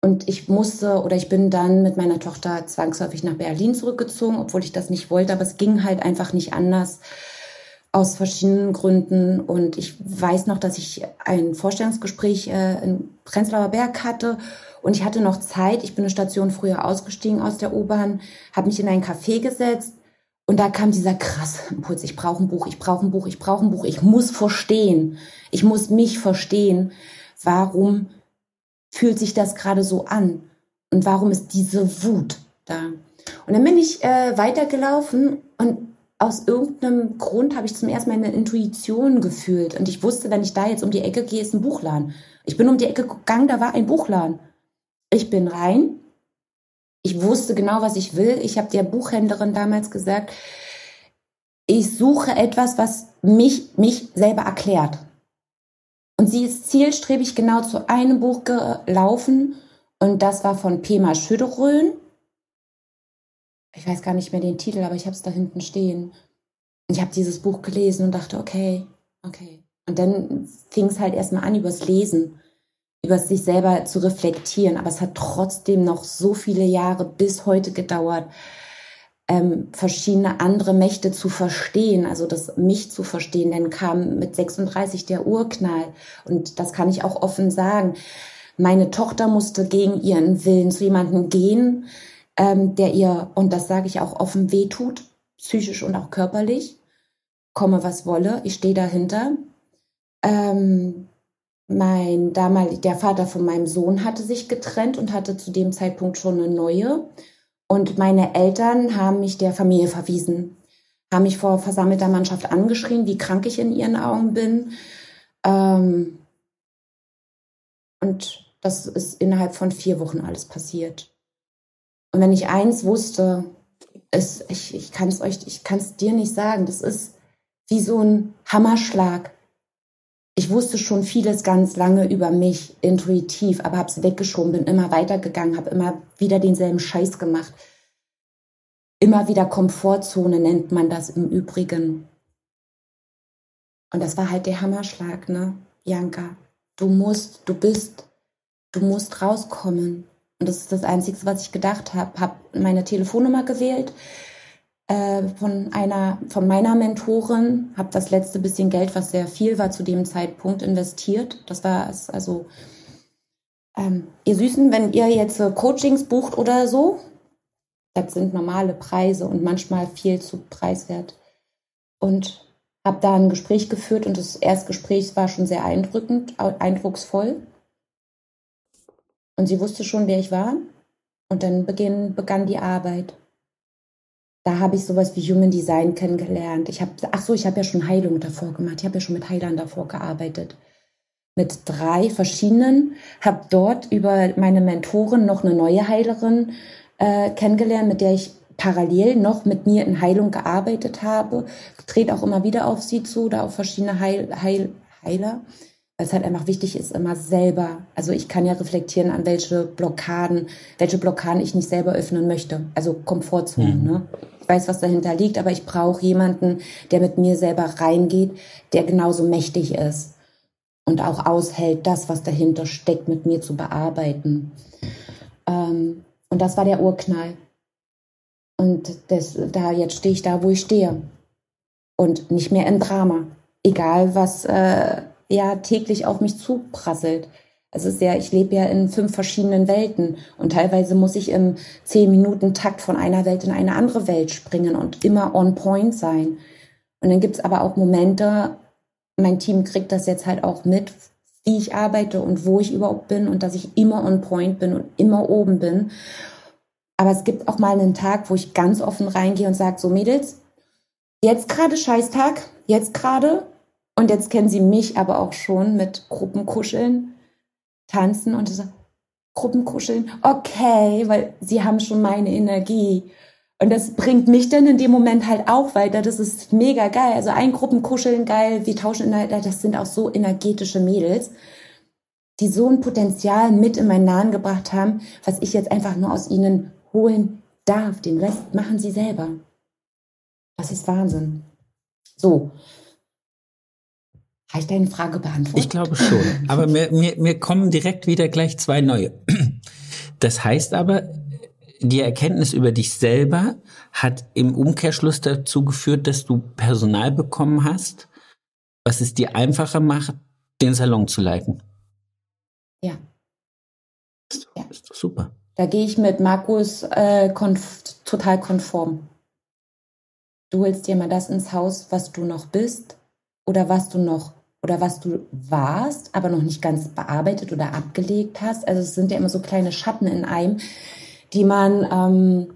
und ich musste oder ich bin dann mit meiner Tochter zwangsläufig nach Berlin zurückgezogen, obwohl ich das nicht wollte, aber es ging halt einfach nicht anders aus verschiedenen Gründen. Und ich weiß noch, dass ich ein Vorstellungsgespräch äh, in Prenzlauer Berg hatte und ich hatte noch Zeit. Ich bin eine Station früher ausgestiegen aus der U-Bahn, habe mich in ein Café gesetzt und da kam dieser krasse Impuls, ich brauche ein Buch, ich brauche ein Buch, ich brauche ein Buch, ich muss verstehen, ich muss mich verstehen, warum fühlt sich das gerade so an? Und warum ist diese Wut da? Und dann bin ich äh, weitergelaufen und aus irgendeinem Grund habe ich zum ersten Mal eine Intuition gefühlt. Und ich wusste, wenn ich da jetzt um die Ecke gehe, ist ein Buchladen. Ich bin um die Ecke gegangen, da war ein Buchladen. Ich bin rein. Ich wusste genau, was ich will. Ich habe der Buchhändlerin damals gesagt, ich suche etwas, was mich, mich selber erklärt. Und sie ist zielstrebig genau zu einem Buch gelaufen und das war von Pema Schüderöhn. Ich weiß gar nicht mehr den Titel, aber ich habe es da hinten stehen. Ich habe dieses Buch gelesen und dachte, okay, okay, Und dann fing es halt erstmal an übers Lesen, über sich selber zu reflektieren. Aber es hat trotzdem noch so viele Jahre bis heute gedauert, ähm, verschiedene andere Mächte zu verstehen, also das mich zu verstehen. Dann kam mit 36 der Urknall. Und das kann ich auch offen sagen. Meine Tochter musste gegen ihren Willen zu jemandem gehen, ähm, der ihr, und das sage ich auch offen, wehtut, psychisch und auch körperlich. Komme, was wolle, ich stehe dahinter. Ähm, mein damalig, der Vater von meinem Sohn hatte sich getrennt und hatte zu dem Zeitpunkt schon eine neue. Und meine Eltern haben mich der Familie verwiesen, haben mich vor versammelter Mannschaft angeschrien, wie krank ich in ihren Augen bin. Ähm, und das ist innerhalb von vier Wochen alles passiert. Und wenn ich eins wusste, ist, ich, ich kann es euch, ich kann es dir nicht sagen, das ist wie so ein Hammerschlag. Ich wusste schon vieles ganz lange über mich, intuitiv, aber habe es weggeschoben, bin immer weitergegangen, habe immer wieder denselben Scheiß gemacht. Immer wieder Komfortzone nennt man das im Übrigen. Und das war halt der Hammerschlag, ne? Janka, du musst, du bist du musst rauskommen. Und das ist das Einzige, was ich gedacht habe. Habe meine Telefonnummer gewählt äh, von einer, von meiner Mentorin, habe das letzte bisschen Geld, was sehr viel war zu dem Zeitpunkt, investiert. Das war also ähm, ihr Süßen, wenn ihr jetzt äh, Coachings bucht oder so, das sind normale Preise und manchmal viel zu preiswert. Und habe da ein Gespräch geführt und das Erstgespräch war schon sehr eindrückend, eindrucksvoll. Und sie wusste schon, wer ich war. Und dann beginn, begann die Arbeit. Da habe ich sowas wie Human Design kennengelernt. Ich habe, ach so, ich habe ja schon Heilung davor gemacht. Ich habe ja schon mit Heilern davor gearbeitet. Mit drei verschiedenen. Habe dort über meine Mentorin noch eine neue Heilerin äh, kennengelernt, mit der ich parallel noch mit mir in Heilung gearbeitet habe. Trete auch immer wieder auf sie zu oder auf verschiedene Heil, Heil, Heiler weil es halt einfach wichtig ist, immer selber. Also ich kann ja reflektieren, an welche Blockaden, welche Blockaden ich nicht selber öffnen möchte. Also Komfortzone. Mhm. Ne? Ich weiß, was dahinter liegt, aber ich brauche jemanden, der mit mir selber reingeht, der genauso mächtig ist und auch aushält, das, was dahinter steckt, mit mir zu bearbeiten. Ähm, und das war der Urknall. Und das, da jetzt stehe ich da, wo ich stehe. Und nicht mehr im Drama. Egal, was äh, ja täglich auf mich zuprasselt. Es ist ja, ich lebe ja in fünf verschiedenen Welten und teilweise muss ich im zehn Minuten Takt von einer Welt in eine andere Welt springen und immer on point sein. Und dann gibt's aber auch Momente, mein Team kriegt das jetzt halt auch mit, wie ich arbeite und wo ich überhaupt bin und dass ich immer on point bin und immer oben bin. Aber es gibt auch mal einen Tag, wo ich ganz offen reingehe und sage, so Mädels, jetzt gerade Scheißtag, jetzt gerade und jetzt kennen sie mich aber auch schon mit Gruppenkuscheln, tanzen und so, Gruppenkuscheln, okay, weil sie haben schon meine Energie. Und das bringt mich dann in dem Moment halt auch weiter. Das ist mega geil. Also ein Gruppenkuscheln geil, wir tauschen Inhalte, das sind auch so energetische Mädels, die so ein Potenzial mit in meinen Nahen gebracht haben, was ich jetzt einfach nur aus ihnen holen darf. Den Rest machen sie selber. Das ist Wahnsinn. So, habe ich deine Frage beantwortet? Ich glaube schon. Aber mir, mir, mir kommen direkt wieder gleich zwei neue. Das heißt aber, die Erkenntnis über dich selber hat im Umkehrschluss dazu geführt, dass du Personal bekommen hast, was es dir einfacher macht, den Salon zu leiten. Ja. Ist doch, ja. Ist doch super. Da gehe ich mit Markus äh, konf total konform. Du holst dir mal das ins Haus, was du noch bist oder was du noch oder was du warst, aber noch nicht ganz bearbeitet oder abgelegt hast. Also es sind ja immer so kleine Schatten in einem, die man ähm,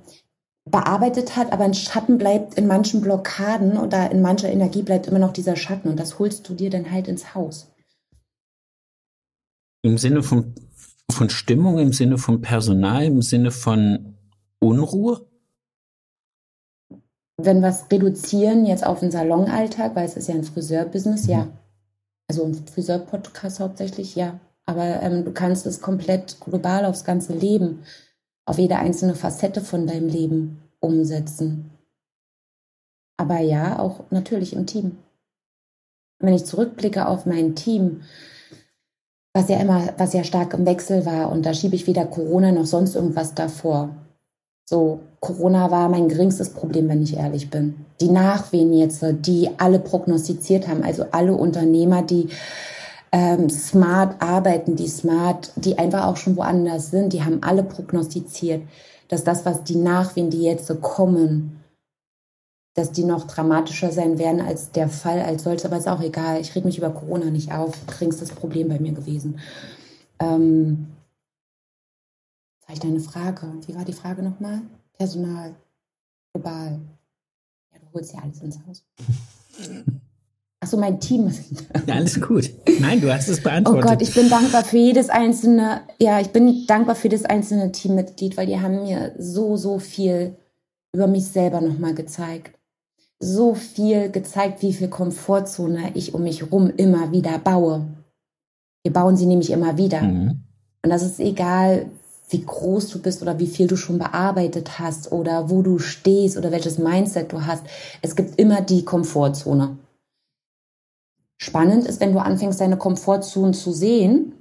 bearbeitet hat, aber ein Schatten bleibt in manchen Blockaden oder in mancher Energie bleibt immer noch dieser Schatten und das holst du dir dann halt ins Haus. Im Sinne von, von Stimmung, im Sinne von Personal, im Sinne von Unruhe? Wenn wir es reduzieren jetzt auf den Salonalltag, weil es ist ja ein Friseurbusiness, ja, also ein Friseur-Podcast hauptsächlich, ja. Aber ähm, du kannst es komplett global aufs ganze Leben, auf jede einzelne Facette von deinem Leben umsetzen. Aber ja, auch natürlich im Team. Wenn ich zurückblicke auf mein Team, was ja immer, was ja stark im Wechsel war, und da schiebe ich weder Corona noch sonst irgendwas davor. So, Corona war mein geringstes Problem, wenn ich ehrlich bin. Die Nachwehen jetzt, die alle prognostiziert haben, also alle Unternehmer, die ähm, smart arbeiten, die smart, die einfach auch schon woanders sind, die haben alle prognostiziert, dass das, was die Nachwehen, die jetzt kommen, dass die noch dramatischer sein werden als der Fall als solches, aber ist auch egal. Ich rede mich über Corona nicht auf. Geringstes Problem bei mir gewesen. Ähm, jetzt habe ich deine Frage. Wie war die Frage nochmal? Personal. Global. Ja, du holst ja alles ins Haus. Achso, mein Team. Ja, alles gut. Nein, du hast es beantwortet. Oh Gott, ich bin dankbar für jedes einzelne, ja, ich bin dankbar für jedes einzelne Teammitglied, weil die haben mir so, so viel über mich selber nochmal gezeigt so viel gezeigt, wie viel Komfortzone ich um mich rum immer wieder baue. Wir bauen sie nämlich immer wieder. Mhm. Und das ist egal, wie groß du bist oder wie viel du schon bearbeitet hast oder wo du stehst oder welches Mindset du hast. Es gibt immer die Komfortzone. Spannend ist, wenn du anfängst, deine Komfortzone zu sehen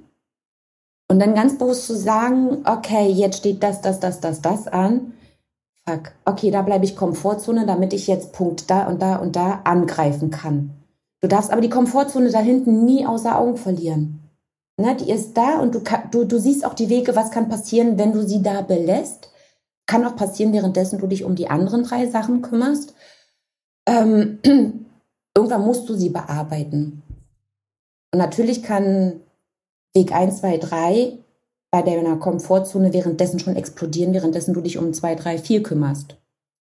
und dann ganz bewusst zu sagen, okay, jetzt steht das, das, das, das, das an fuck, okay, da bleibe ich Komfortzone, damit ich jetzt Punkt da und da und da angreifen kann. Du darfst aber die Komfortzone da hinten nie außer Augen verlieren. Ne, die ist da und du, du, du siehst auch die Wege, was kann passieren, wenn du sie da belässt. Kann auch passieren, währenddessen du dich um die anderen drei Sachen kümmerst. Ähm, irgendwann musst du sie bearbeiten. Und natürlich kann Weg 1, 2, 3 bei deiner Komfortzone währenddessen schon explodieren, währenddessen du dich um zwei, drei, vier kümmerst.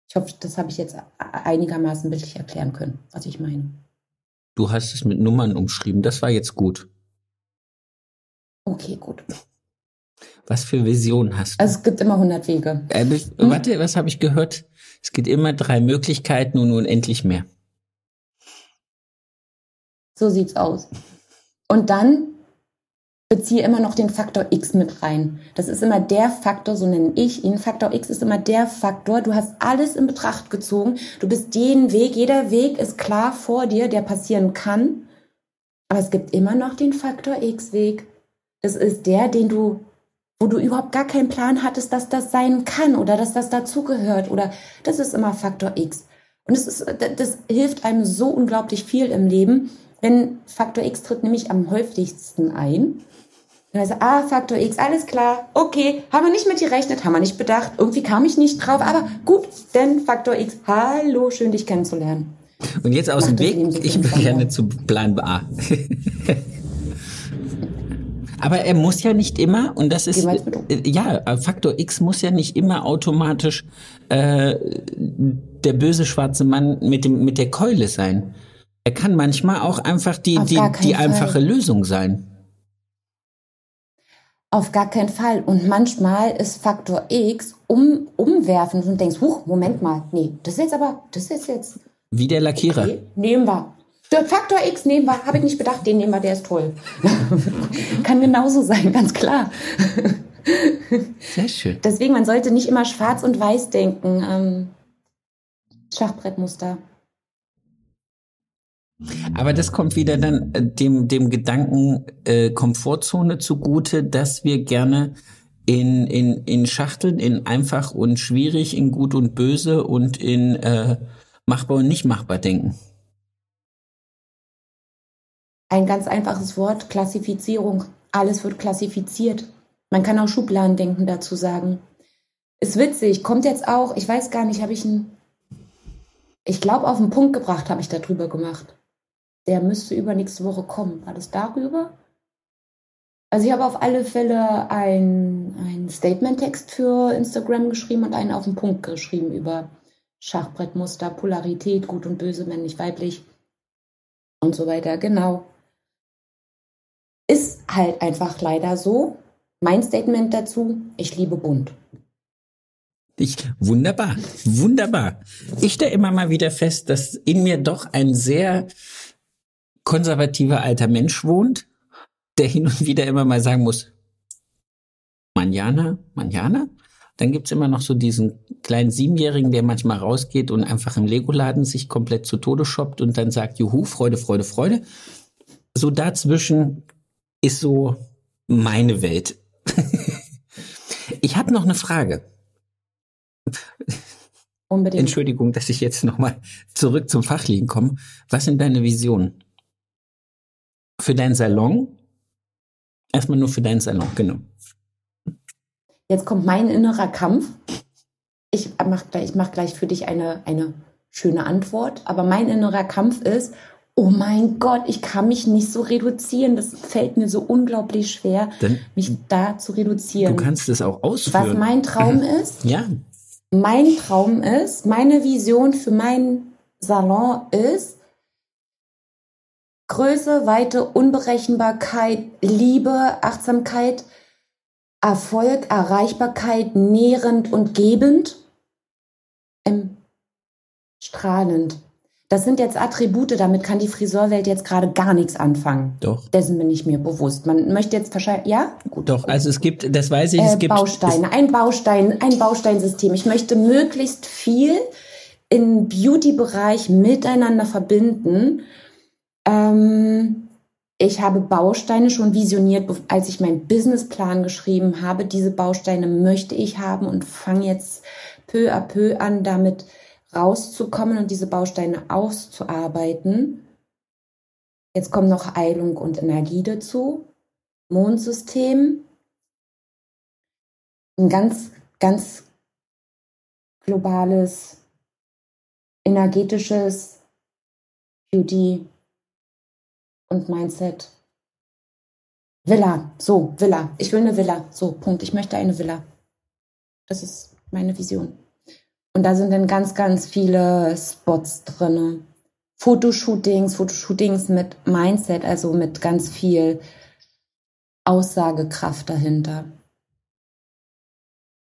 Ich hoffe, das habe ich jetzt einigermaßen bildlich erklären können, was ich meine. Du hast es mit Nummern umschrieben, das war jetzt gut. Okay, gut. Was für Vision hast du? Also es gibt immer 100 Wege. Äh, hm? Warte, was habe ich gehört? Es gibt immer drei Möglichkeiten und unendlich mehr. So sieht's aus. Und dann beziehe immer noch den Faktor X mit rein. Das ist immer der Faktor, so nenne ich ihn. Faktor X ist immer der Faktor. Du hast alles in Betracht gezogen. Du bist jeden Weg, jeder Weg ist klar vor dir, der passieren kann. Aber es gibt immer noch den Faktor X-Weg. Das ist der, den du, wo du überhaupt gar keinen Plan hattest, dass das sein kann oder dass das dazugehört oder das ist immer Faktor X. Und das ist, das hilft einem so unglaublich viel im Leben, wenn Faktor X tritt nämlich am häufigsten ein also, ah, Faktor X, alles klar, okay, haben wir nicht mit gerechnet, haben wir nicht bedacht, irgendwie kam ich nicht drauf, aber gut, denn Faktor X, hallo, schön dich kennenzulernen. Und jetzt aus dem Weg, ich will gerne zu Plan A. aber er muss ja nicht immer, und das ist, äh, ja, Faktor X muss ja nicht immer automatisch äh, der böse schwarze Mann mit, dem, mit der Keule sein. Er kann manchmal auch einfach die, die, die einfache Lösung sein. Auf gar keinen Fall. Und manchmal ist Faktor X um, umwerfend und denkst, huch, Moment mal, nee, das ist jetzt aber, das ist jetzt. Wie der Lackierer. Okay, nehmen wir. Faktor X nehmen wir, habe ich nicht bedacht, den nehmen wir, der ist toll. Kann genauso sein, ganz klar. Sehr schön. Deswegen, man sollte nicht immer schwarz und weiß denken. Ähm, Schachbrettmuster. Aber das kommt wieder dann äh, dem, dem Gedanken äh, Komfortzone zugute, dass wir gerne in, in, in Schachteln, in einfach und schwierig, in gut und böse und in äh, machbar und nicht machbar denken. Ein ganz einfaches Wort, Klassifizierung. Alles wird klassifiziert. Man kann auch Schubladendenken dazu sagen. Ist witzig, kommt jetzt auch, ich weiß gar nicht, habe ich einen, ich glaube, auf den Punkt gebracht habe ich darüber gemacht der müsste übernächste Woche kommen. War das darüber? Also ich habe auf alle Fälle ein, Statement-Text für Instagram geschrieben und einen auf den Punkt geschrieben über Schachbrettmuster, Polarität, gut und böse, männlich, weiblich und so weiter. Genau. Halt einfach leider so. Mein Statement dazu, ich liebe bunt. Ich, wunderbar, wunderbar. Ich stelle immer mal wieder fest, dass in mir doch ein sehr konservativer alter Mensch wohnt, der hin und wieder immer mal sagen muss, Manjana, Manjana. Dann gibt's immer noch so diesen kleinen Siebenjährigen, der manchmal rausgeht und einfach im Lego-Laden sich komplett zu Tode shoppt und dann sagt, juhu, Freude, Freude, Freude. So dazwischen ist so meine Welt. ich habe noch eine Frage. Unbedingt. Entschuldigung, dass ich jetzt nochmal zurück zum Fachlichen komme. Was sind deine Visionen? Für deinen Salon? Erstmal nur für deinen Salon, genau. Jetzt kommt mein innerer Kampf. Ich mache gleich, mach gleich für dich eine, eine schöne Antwort. Aber mein innerer Kampf ist, oh mein Gott, ich kann mich nicht so reduzieren. Das fällt mir so unglaublich schwer, Dann, mich da zu reduzieren. du kannst es auch ausführen. Was mein Traum ist, ja, mein Traum ist, meine Vision für meinen Salon ist, Größe, Weite, Unberechenbarkeit, Liebe, Achtsamkeit, Erfolg, Erreichbarkeit, nährend und gebend, strahlend. Das sind jetzt Attribute, damit kann die Friseurwelt jetzt gerade gar nichts anfangen. doch. Dessen bin ich mir bewusst. Man möchte jetzt wahrscheinlich, ja? Gut. Doch, also es gibt, das weiß ich, es Äh, gibt. Bausteine, ein Baustein, ein Bausteinsystem. Ich möchte möglichst viel im Beauty-Bereich miteinander verbinden. Ähm, ich habe Bausteine schon visioniert, als ich meinen Businessplan geschrieben habe. Diese Bausteine möchte ich haben und fange jetzt peu à peu an, damit rauszukommen und diese Bausteine auszuarbeiten. Jetzt kommen noch Eilung und Energie dazu. Mondsystem, ein ganz, ganz globales, energetisches Beauty und Mindset. Villa, so, Villa. Ich will eine Villa. So, Punkt. Ich möchte eine Villa. Das ist meine Vision. Und da sind dann ganz, ganz viele Spots drinne. Fotoshootings, Fotoshootings mit Mindset, also mit ganz viel Aussagekraft dahinter.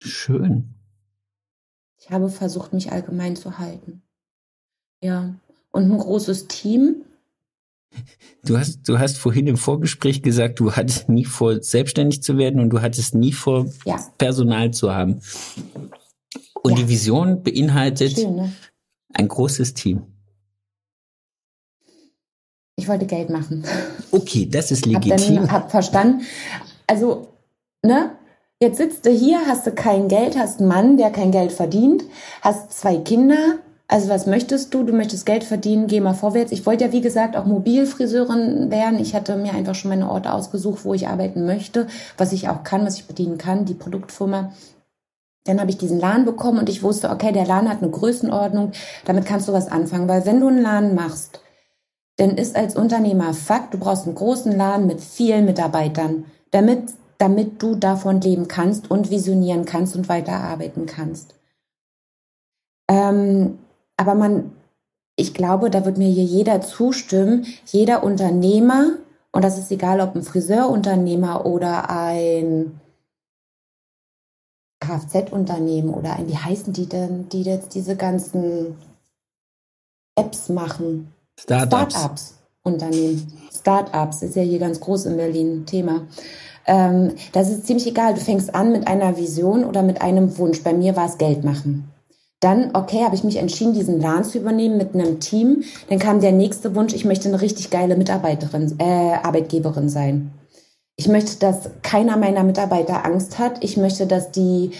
Schön. Ich habe versucht, mich allgemein zu halten. Ja. Und ein großes Team. Du hast, du hast vorhin im Vorgespräch gesagt, du hattest nie vor, selbstständig zu werden und du hattest nie vor, Ja. Personal zu haben. Und Ja. die Vision beinhaltet Schön, ne? ein großes Team. Ich wollte Geld machen. Okay, das ist Hab legitim. dann hab verstanden. Also, ne? Jetzt sitzt du hier, hast du kein Geld, hast einen Mann, der kein Geld verdient, hast zwei Kinder. Also was möchtest du? Du möchtest Geld verdienen, geh mal vorwärts. Ich wollte ja, wie gesagt, auch Mobilfriseurin werden. Ich hatte mir einfach schon meine Orte ausgesucht, wo ich arbeiten möchte, was ich auch kann, was ich bedienen kann, die Produktfirma. Dann habe ich diesen Laden bekommen und ich wusste, okay, der Laden hat eine Größenordnung, damit kannst du was anfangen. Weil wenn du einen Laden machst, dann ist als Unternehmer Fakt, du brauchst einen großen Laden mit vielen Mitarbeitern, damit, damit du davon leben kannst und visionieren kannst und weiterarbeiten kannst. Ähm, aber man, ich glaube, da wird mir hier jeder zustimmen, jeder Unternehmer, und das ist egal, ob ein Friseurunternehmer oder ein Kfz-Unternehmen oder ein, wie heißen die denn, die jetzt diese ganzen Apps machen? Startups. Startups Unternehmen. Startups ist ja hier ganz groß in Berlin Thema. Ähm, das ist ziemlich egal. Du fängst an mit einer Vision oder mit einem Wunsch. Bei mir war es Geld machen. Dann, okay, habe ich mich entschieden, diesen Laden zu übernehmen mit einem Team. Dann kam der nächste Wunsch, ich möchte eine richtig geile Mitarbeiterin, äh, Arbeitgeberin sein. Ich möchte, dass keiner meiner Mitarbeiter Angst hat. Ich möchte, dass die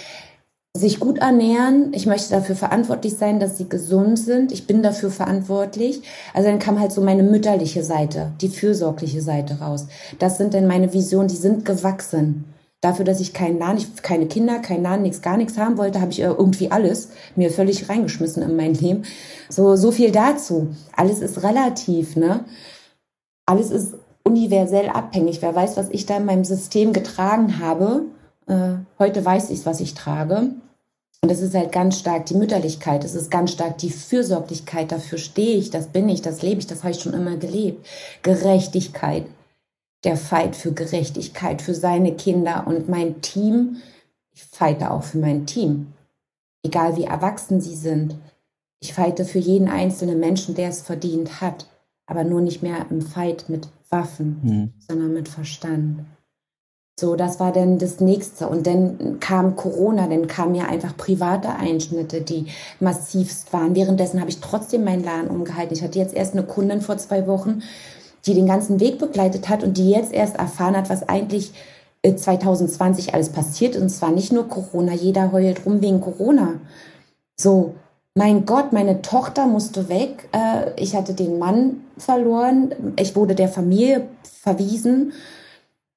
sich gut ernähren. Ich möchte dafür verantwortlich sein, dass sie gesund sind. Ich bin dafür verantwortlich. Also dann kam halt so meine mütterliche Seite, die fürsorgliche Seite raus. Das sind dann meine Visionen, die sind gewachsen. Dafür, dass ich keinen Laden, keine Kinder, keinen Laden, nichts, gar nichts haben wollte, habe ich äh, irgendwie alles mir völlig reingeschmissen in mein Leben. So, so viel dazu. Alles ist relativ, ne? Alles ist universell abhängig. Wer weiß, was ich da in meinem System getragen habe. Äh, heute weiß ich, was ich trage. Und es ist halt ganz stark die Mütterlichkeit, es ist ganz stark die Fürsorglichkeit, dafür stehe ich, das bin ich, das lebe ich, das habe ich schon immer gelebt. Gerechtigkeit, der Fight für Gerechtigkeit, für seine Kinder und mein Team. Ich fighte auch für mein Team. Egal wie erwachsen sie sind. Ich fighte für jeden einzelnen Menschen, der es verdient hat. Aber nur nicht mehr im Fight mit Waffen, Hm. sondern mit Verstand. So, das war dann das nächste. Und dann kam Corona, dann kamen ja einfach private Einschnitte, die massivst waren. Währenddessen habe ich trotzdem meinen Laden umgehalten. Ich hatte jetzt erst eine Kundin vor zwei Wochen, die den ganzen Weg begleitet hat und die jetzt erst erfahren hat, was eigentlich 2020 äh, alles passiert. Und zwar nicht nur Corona. Jeder heult rum wegen Corona. So, mein Gott, meine Tochter musste weg. Äh, ich hatte den Mann verloren. Ich wurde der Familie verwiesen.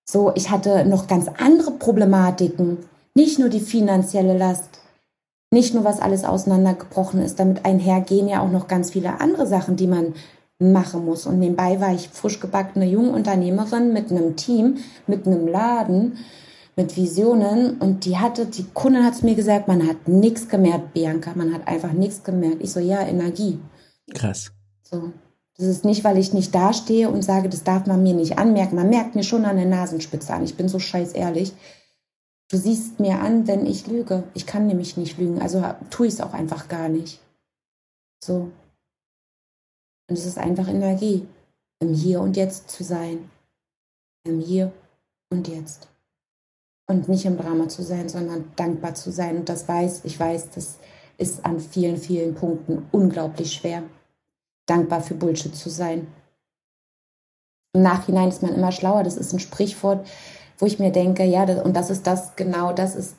So, ich hatte noch ganz andere Problematiken. Nicht nur die finanzielle Last, nicht nur was alles auseinandergebrochen ist. Damit einhergehen ja auch noch ganz viele andere Sachen, die man machen muss. Und nebenbei war ich frisch gebackene Jungunternehmerin mit einem Team, mit einem Laden, mit Visionen. Und die hatte, die Kundin hat es mir gesagt, man hat nichts gemerkt, Bianca. Man hat einfach nichts gemerkt. Ich so, ja, Energie. Krass. So. Das ist nicht, weil ich nicht dastehe und sage, das darf man mir nicht anmerken. Man merkt mir schon an der Nasenspitze an. Ich bin so scheiß ehrlich. Du siehst mir an, wenn ich lüge. Ich kann nämlich nicht lügen. Also tue ich es auch einfach gar nicht. So. Und es ist einfach Energie, im Hier und Jetzt zu sein. Im Hier und Jetzt. Und nicht im Drama zu sein, sondern dankbar zu sein. Und das weiß, ich weiß, das ist an vielen, vielen Punkten unglaublich schwer dankbar für Bullshit zu sein. Im Nachhinein ist man immer schlauer. Das ist ein Sprichwort, wo ich mir denke, ja, das, und das ist das, genau das ist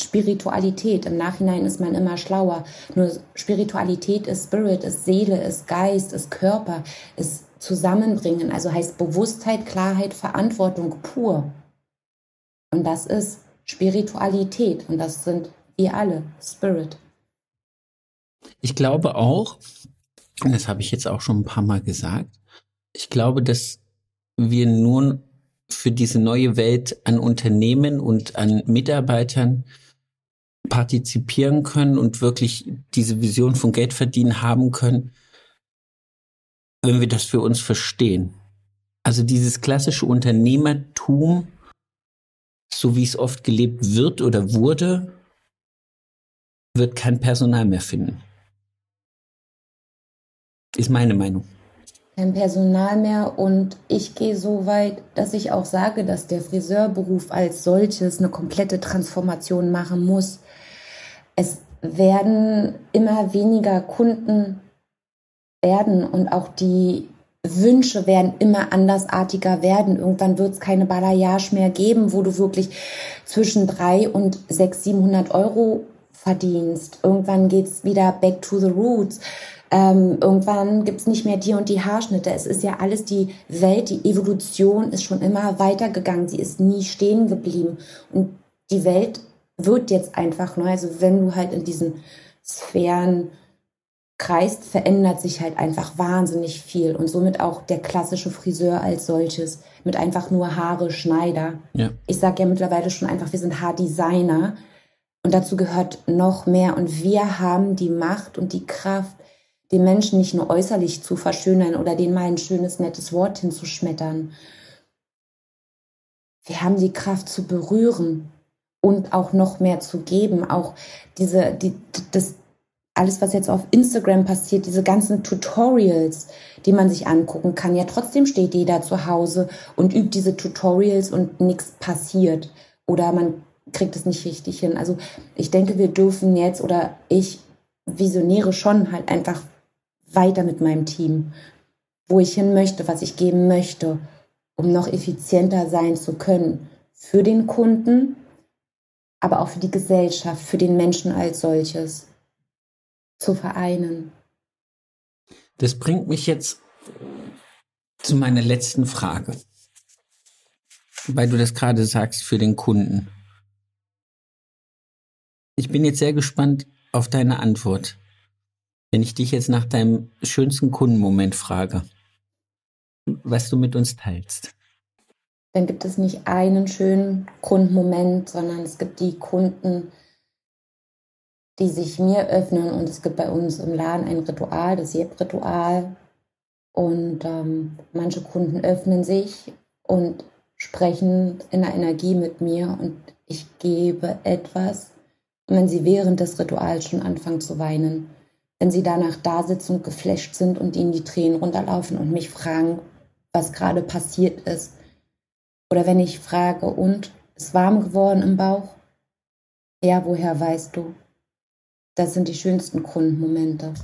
Spiritualität. Im Nachhinein ist man immer schlauer. Nur Spiritualität ist Spirit, ist Seele, ist Geist, ist Körper, ist Zusammenbringen. Also heißt Bewusstheit, Klarheit, Verantwortung pur. Und das ist Spiritualität. Und das sind wir alle, Spirit. Ich glaube auch, das habe ich jetzt auch schon ein paar Mal gesagt, ich glaube, dass wir nun für diese neue Welt an Unternehmen und an Mitarbeitern partizipieren können und wirklich diese Vision von Geld verdienen haben können, wenn wir das für uns verstehen. Also dieses klassische Unternehmertum, so wie es oft gelebt wird oder wurde, wird kein Personal mehr finden. Ist meine Meinung. Kein Personal mehr und ich gehe so weit, dass ich auch sage, dass der Friseurberuf als solches eine komplette Transformation machen muss. Es werden immer weniger Kunden werden und auch die Wünsche werden immer andersartiger werden. Irgendwann wird es keine Balayage mehr geben, wo du wirklich zwischen drei und sechs, siebenhundert Euro verdienst. Irgendwann geht es wieder back to the roots. Ähm, irgendwann gibt es nicht mehr die und die Haarschnitte. Es ist ja alles die Welt, die Evolution ist schon immer weitergegangen. Sie ist nie stehen geblieben. Und die Welt wird jetzt einfach neu. Also wenn du halt in diesen Sphären kreist, verändert sich halt einfach wahnsinnig viel. Und somit auch der klassische Friseur als solches. Mit einfach nur Haare, Schneider. Ja. Ich sage ja mittlerweile schon einfach, wir sind Haardesigner. Und dazu gehört noch mehr. Und wir haben die Macht und die Kraft, den Menschen nicht nur äußerlich zu verschönern oder denen mal ein schönes, nettes Wort hinzuschmettern. Wir haben die Kraft zu berühren und auch noch mehr zu geben. Auch diese, die, das, alles, was jetzt auf Instagram passiert, diese ganzen Tutorials, die man sich angucken kann. Ja, trotzdem steht jeder zu Hause und übt diese Tutorials und nichts passiert. Oder man kriegt es nicht richtig hin. Also ich denke, wir dürfen jetzt oder ich visioniere schon halt einfach weiter mit meinem Team, wo ich hin möchte, was ich geben möchte, um noch effizienter sein zu können für den Kunden, aber auch für die Gesellschaft, für den Menschen als solches zu vereinen. Das bringt mich jetzt zu meiner letzten Frage, weil du das gerade sagst für den Kunden. Ich bin jetzt sehr gespannt auf deine Antwort. Wenn ich dich jetzt nach deinem schönsten Kundenmoment frage, was du mit uns teilst. Dann gibt es nicht einen schönen Kundenmoment, sondern es gibt die Kunden, die sich mir öffnen und es gibt bei uns im Laden ein Ritual, das Jeb-Ritual. Und ähm, manche Kunden öffnen sich und sprechen in der Energie mit mir und ich gebe etwas. Und wenn sie während des Rituals schon anfangen zu weinen, wenn sie danach da sitzen und geflasht sind und ihnen die Tränen runterlaufen und mich fragen, was gerade passiert ist. Oder wenn ich frage, und ist warm geworden im Bauch? Ja, woher weißt du? Das sind die schönsten Grundmomente.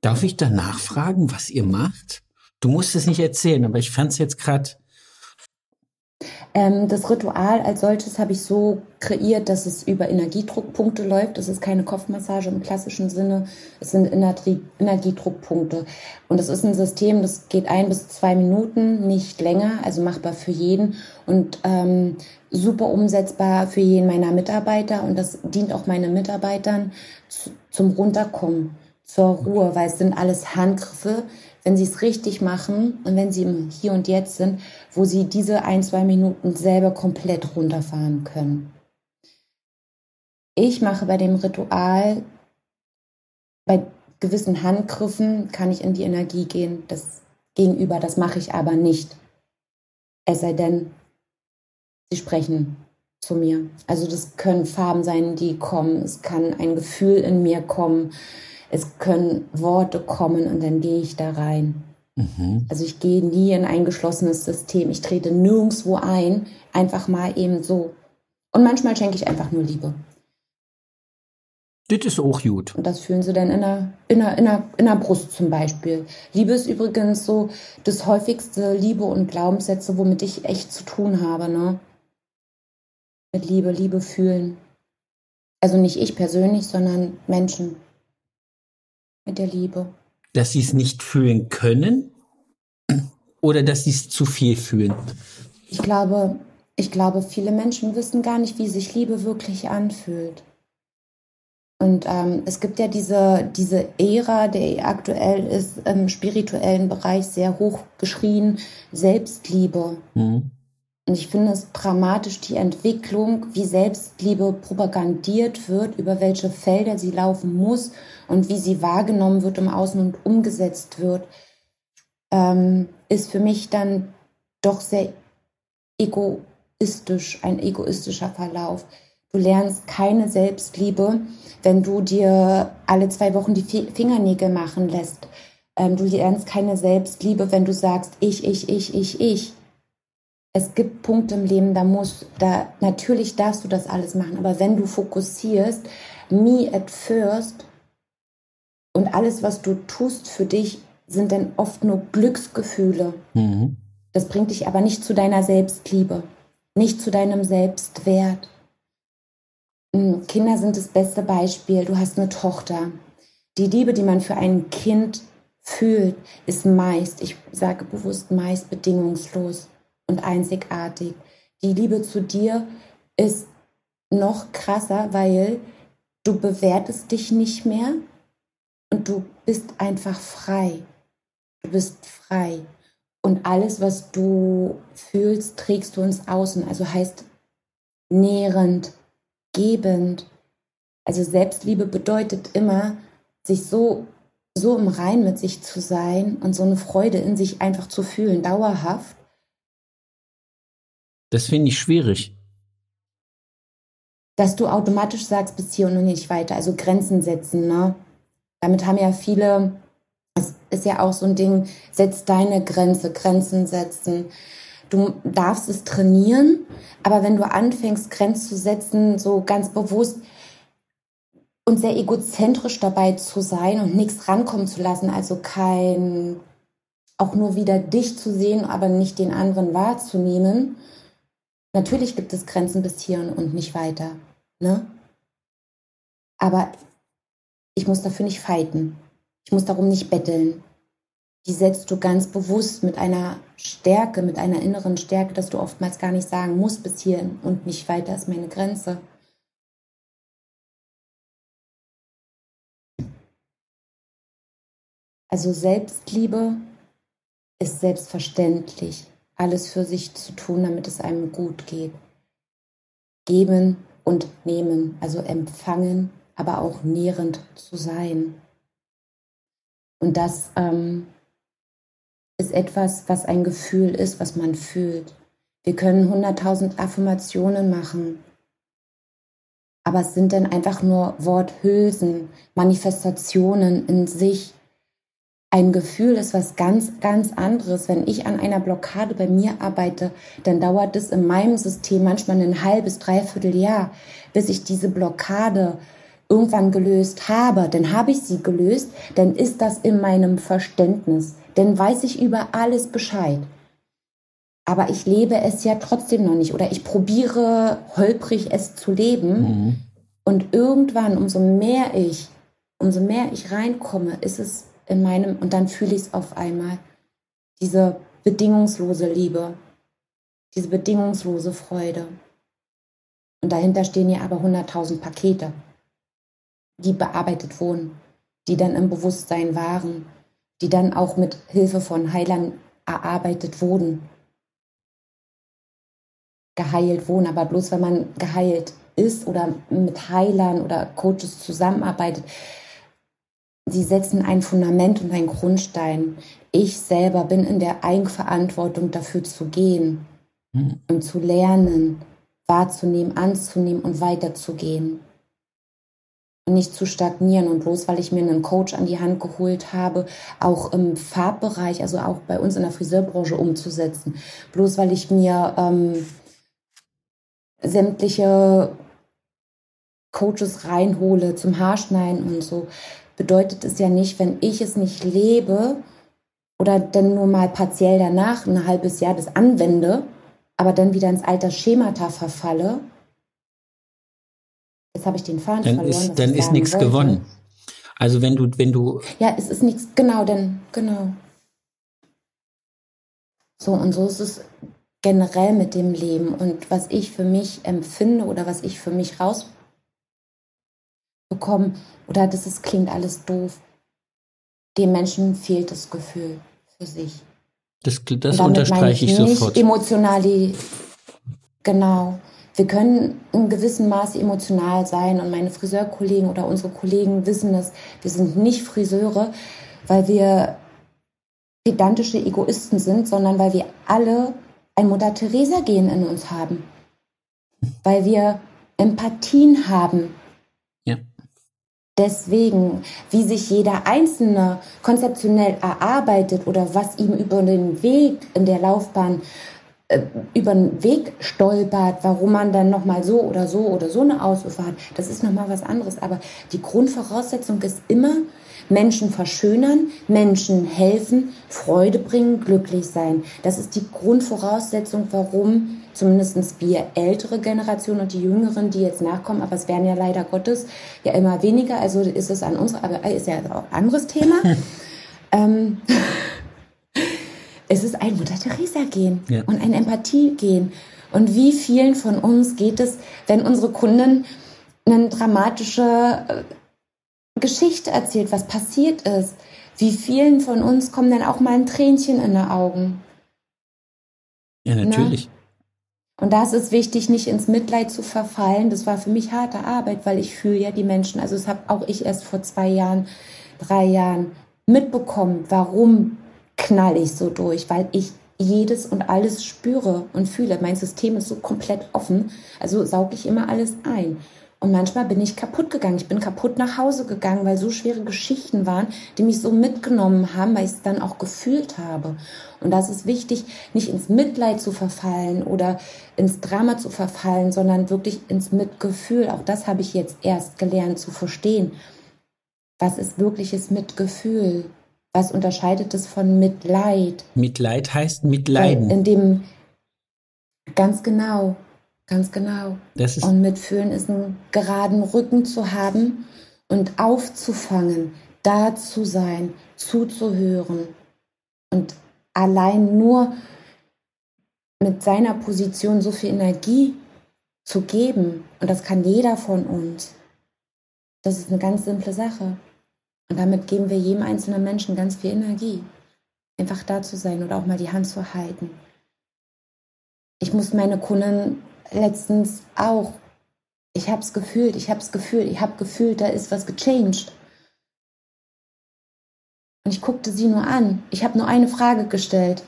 Darf ich danach fragen, was ihr macht? Du musst es nicht erzählen, aber ich fand es jetzt gerade ähm, das Ritual als solches habe ich so kreiert, dass es über Energiedruckpunkte läuft. Es ist keine Kopfmassage im klassischen Sinne, es sind Energie Energiedruckpunkte. Und es ist ein System, das geht ein bis zwei Minuten, nicht länger, also machbar für jeden und ähm, super umsetzbar für jeden meiner Mitarbeiter. Und das dient auch meinen Mitarbeitern zu, zum Runterkommen, zur Ruhe, weil es sind alles Handgriffe, wenn sie es richtig machen und wenn sie im Hier und Jetzt sind, wo sie diese ein, zwei Minuten selber komplett runterfahren können. Ich mache bei dem Ritual, bei gewissen Handgriffen kann ich in die Energie gehen, das Gegenüber, das mache ich aber nicht. Es sei denn, sie sprechen zu mir. Also das können Farben sein, die kommen, es kann ein Gefühl in mir kommen, es können Worte kommen und dann gehe ich da rein. Mhm. Also ich gehe nie in ein geschlossenes System. Ich trete nirgendwo ein, einfach mal eben so. Und manchmal schenke ich einfach nur Liebe. Das ist auch gut. Und das fühlen sie dann in der, in, der, in, der, in der Brust zum Beispiel. Liebe ist übrigens so das häufigste Liebe und Glaubenssätze, womit ich echt zu tun habe, ne? Mit Liebe, Liebe fühlen. Also nicht ich persönlich, sondern Menschen mit der Liebe. Dass sie es nicht fühlen können oder dass sie es zu viel fühlen? Ich glaube, ich glaube, viele Menschen wissen gar nicht, wie sich Liebe wirklich anfühlt. Und ähm, es gibt ja diese, diese Ära, die aktuell ist im spirituellen Bereich sehr hoch geschrien, Selbstliebe. Mhm. Und ich finde es dramatisch, die Entwicklung, wie Selbstliebe propagandiert wird, über welche Felder sie laufen muss und wie sie wahrgenommen wird im Außen und umgesetzt wird, ähm, ist für mich dann doch sehr egoistisch, ein egoistischer Verlauf. Du lernst keine Selbstliebe, wenn du dir alle zwei Wochen die Fingernägel machen lässt. Ähm, du lernst keine Selbstliebe, wenn du sagst, ich, ich, ich, ich, ich es gibt Punkte im Leben, da muss, da, natürlich darfst du das alles machen, aber wenn du fokussierst, me at first und alles, was du tust für dich, sind dann oft nur Glücksgefühle. Mhm. Das bringt dich aber nicht zu deiner Selbstliebe, nicht zu deinem Selbstwert. Hm, Kinder sind das beste Beispiel. Du hast eine Tochter. Die Liebe, die man für ein Kind fühlt, ist meist, ich sage bewusst meist bedingungslos und einzigartig. Die Liebe zu dir ist noch krasser, weil du bewertest dich nicht mehr und du bist einfach frei. Du bist frei. Und alles, was du fühlst, trägst du ins Außen. Also heißt nährend, gebend. Also Selbstliebe bedeutet immer, sich so, so im Rein mit sich zu sein und so eine Freude in sich einfach zu fühlen, dauerhaft das finde ich schwierig. Dass du automatisch sagst, bis hier und nicht weiter, also Grenzen setzen, ne? Damit haben ja viele, es ist ja auch so ein Ding, setz deine Grenze, Grenzen setzen. Du darfst es trainieren, aber wenn du anfängst, Grenzen zu setzen, so ganz bewusst und sehr egozentrisch dabei zu sein und nichts rankommen zu lassen, also kein, auch nur wieder dich zu sehen, aber nicht den anderen wahrzunehmen, Natürlich gibt es Grenzen bis hierhin und nicht weiter. Ne? Aber ich muss dafür nicht fighten. Ich muss darum nicht betteln. Die setzt du ganz bewusst mit einer Stärke, mit einer inneren Stärke, dass du oftmals gar nicht sagen musst, bis hierhin und nicht weiter ist meine Grenze. Also Selbstliebe ist selbstverständlich alles für sich zu tun, damit es einem gut geht. Geben und nehmen, also empfangen, aber auch nährend zu sein. Und das ähm, ist etwas, was ein Gefühl ist, was man fühlt. Wir können hunderttausend Affirmationen machen, aber es sind dann einfach nur Worthülsen, Manifestationen in sich. ein Gefühl ist was ganz, ganz anderes. Wenn ich an einer Blockade bei mir arbeite, dann dauert es in meinem System manchmal ein halbes, dreiviertel Jahr, bis ich diese Blockade irgendwann gelöst habe. Dann habe ich sie gelöst, dann ist das in meinem Verständnis. Dann weiß ich über alles Bescheid. Aber ich lebe es ja trotzdem noch nicht oder ich probiere holprig es zu leben. Mhm. Und irgendwann, umso mehr ich, umso mehr ich reinkomme, ist es in meinem, und dann fühle ich es auf einmal, diese bedingungslose Liebe, diese bedingungslose Freude. Und dahinter stehen ja aber 100.000 Pakete, die bearbeitet wurden, die dann im Bewusstsein waren, die dann auch mit Hilfe von Heilern erarbeitet wurden, geheilt wurden. Aber bloß wenn man geheilt ist oder mit Heilern oder Coaches zusammenarbeitet, sie setzen ein Fundament und einen Grundstein. Ich selber bin in der Eigenverantwortung dafür zu gehen mhm. und zu lernen, wahrzunehmen, anzunehmen und weiterzugehen. Nicht zu stagnieren und bloß weil ich mir einen Coach an die Hand geholt habe, auch im Farbbereich, also auch bei uns in der Friseurbranche umzusetzen. Bloß weil ich mir ähm, sämtliche Coaches reinhole zum Haarschneiden und so, bedeutet es ja nicht, wenn ich es nicht lebe oder dann nur mal partiell danach ein halbes Jahr das anwende, aber dann wieder ins alter Schemata verfalle. Jetzt habe ich den Faden dann verloren. Ist, dann ist nichts gewonnen. Also wenn du, wenn du. Ja, es ist nichts, genau, denn, genau. So, und so ist es generell mit dem Leben. Und was ich für mich empfinde oder was ich für mich rausbekomme, oder das ist, klingt alles doof. Dem Menschen fehlt das Gefühl für sich. Das, das unterstreiche ich, ich sofort. Emotional, genau. Wir können in gewissem Maße emotional sein und meine Friseurkollegen oder unsere Kollegen wissen das. Wir sind nicht Friseure, weil wir pedantische Egoisten sind, sondern weil wir alle ein Mutter Teresa gehen in uns haben. Weil wir Empathien haben Deswegen, wie sich jeder Einzelne konzeptionell erarbeitet oder was ihm über den Weg in der Laufbahn über den Weg stolpert, warum man dann nochmal so oder so oder so eine Ausrufe hat, das ist nochmal was anderes. Aber die Grundvoraussetzung ist immer, Menschen verschönern, Menschen helfen, Freude bringen, glücklich sein. Das ist die Grundvoraussetzung, warum zumindest wir ältere Generation und die Jüngeren, die jetzt nachkommen, aber es werden ja leider Gottes ja immer weniger, also ist es an uns, aber ist ja auch ein anderes Thema. ähm, ein Mutter Teresa gehen ja. und ein Empathie gehen. Und wie vielen von uns geht es, wenn unsere Kunden eine dramatische äh, Geschichte erzählt, was passiert ist. Wie vielen von uns kommen dann auch mal ein Tränchen in die Augen? Ja, natürlich. Na? Und da ist es wichtig, nicht ins Mitleid zu verfallen. Das war für mich harte Arbeit, weil ich fühle ja die Menschen. Also das habe auch ich erst vor zwei Jahren, drei Jahren mitbekommen. Warum knall ich so durch? Weil ich jedes und alles spüre und fühle. Mein System ist so komplett offen. Also sauge ich immer alles ein. Und manchmal bin ich kaputt gegangen. Ich bin kaputt nach Hause gegangen, weil so schwere Geschichten waren, die mich so mitgenommen haben, weil ich es dann auch gefühlt habe. Und das ist wichtig, nicht ins Mitleid zu verfallen oder ins Drama zu verfallen, sondern wirklich ins Mitgefühl. Auch das habe ich jetzt erst gelernt zu verstehen. Was ist wirkliches Mitgefühl? Was unterscheidet es von Mitleid? Mitleid heißt Mitleiden. In dem, ganz genau. Ganz genau. und mitfühlen ist einen geraden Rücken zu haben und aufzufangen, da zu sein, zuzuhören und allein nur mit seiner Position so viel Energie zu geben. Und das kann jeder von uns. Das ist eine ganz simple Sache. Und damit geben wir jedem einzelnen Menschen ganz viel Energie. Einfach da zu sein oder auch mal die Hand zu halten. Ich muss meine Kunden letztens auch. Ich habe es gefühlt, ich habe es gefühlt, ich habe gefühlt, da ist was gechanged. Und ich guckte sie nur an. Ich habe nur eine Frage gestellt.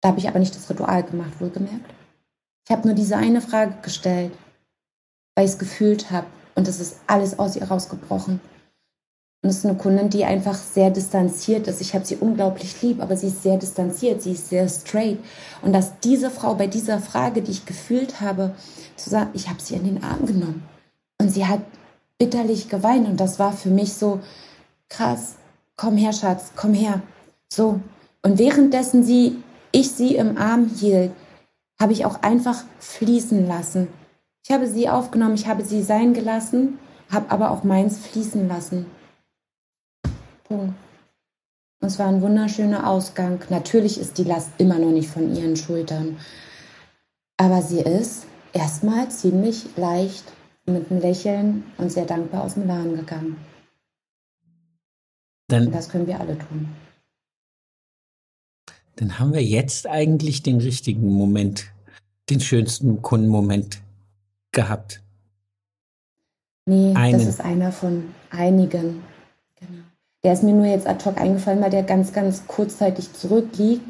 Da habe ich aber nicht das Ritual gemacht, wohlgemerkt. Ich habe nur diese eine Frage gestellt, weil ich es gefühlt habe. Und es ist alles aus ihr rausgebrochen. Und es ist eine Kundin, die einfach sehr distanziert ist. Ich habe sie unglaublich lieb, aber sie ist sehr distanziert, sie ist sehr straight. Und dass diese Frau bei dieser Frage, die ich gefühlt habe, zu sagen, ich habe sie in den Arm genommen. Und sie hat bitterlich geweint. Und das war für mich so krass. Komm her, Schatz, komm her. So. Und währenddessen sie, ich sie im Arm hielt, habe ich auch einfach fließen lassen. Ich habe sie aufgenommen, ich habe sie sein gelassen, habe aber auch meins fließen lassen. Punkt. Und es war ein wunderschöner Ausgang. Natürlich ist die Last immer noch nicht von ihren Schultern. Aber sie ist erstmal ziemlich leicht mit einem Lächeln und sehr dankbar aus dem Laden gegangen. Dann, das können wir alle tun. Dann haben wir jetzt eigentlich den richtigen Moment, den schönsten Kundenmoment gehabt. Nee, Einen. das ist einer von einigen. Genau. Der ist mir nur jetzt ad hoc eingefallen, weil der ganz, ganz kurzzeitig zurückliegt.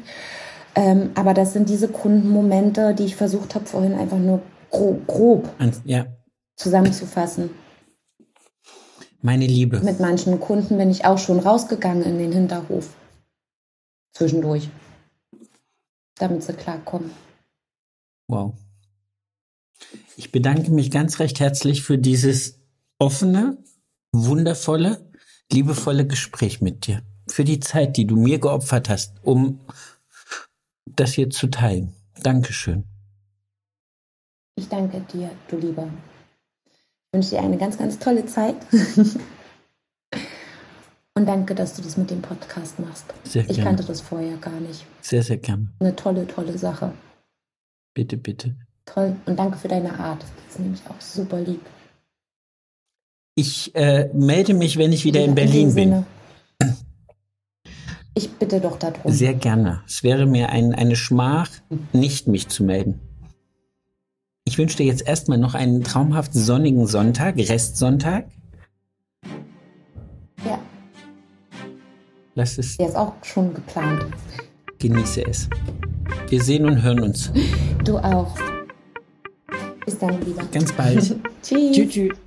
Ähm, aber das sind diese Kundenmomente, die ich versucht habe, vorhin einfach nur grob, grob ja. zusammenzufassen. Meine Liebe. Mit manchen Kunden bin ich auch schon rausgegangen in den Hinterhof. Zwischendurch. Damit sie klarkommen. Wow. Ich bedanke mich ganz recht herzlich für dieses offene, wundervolle, liebevolle Gespräch mit dir. Für die Zeit, die du mir geopfert hast, um das hier zu teilen. Dankeschön. Ich danke dir, du Lieber. Ich wünsche dir eine ganz, ganz tolle Zeit. Und danke, dass du das mit dem Podcast machst. Sehr gerne. Ich kannte das vorher gar nicht. Sehr, sehr gerne. Eine tolle, tolle Sache. Bitte, bitte. Toll. Und danke für deine Art. Das ist nämlich auch super lieb. Ich äh, melde mich, wenn ich wieder in Berlin in bin. Ich bitte doch darum. Sehr gerne. Es wäre mir ein, eine Schmach, nicht mich zu melden. Ich wünsche dir jetzt erstmal noch einen traumhaft sonnigen Sonntag, Restsonntag. Ja. Lass es. Der ist auch schon geplant. Genieße es. Wir sehen und hören uns. Du auch. Bis dann wieder. Ganz bald. tschüss. Tschüss. tschüss.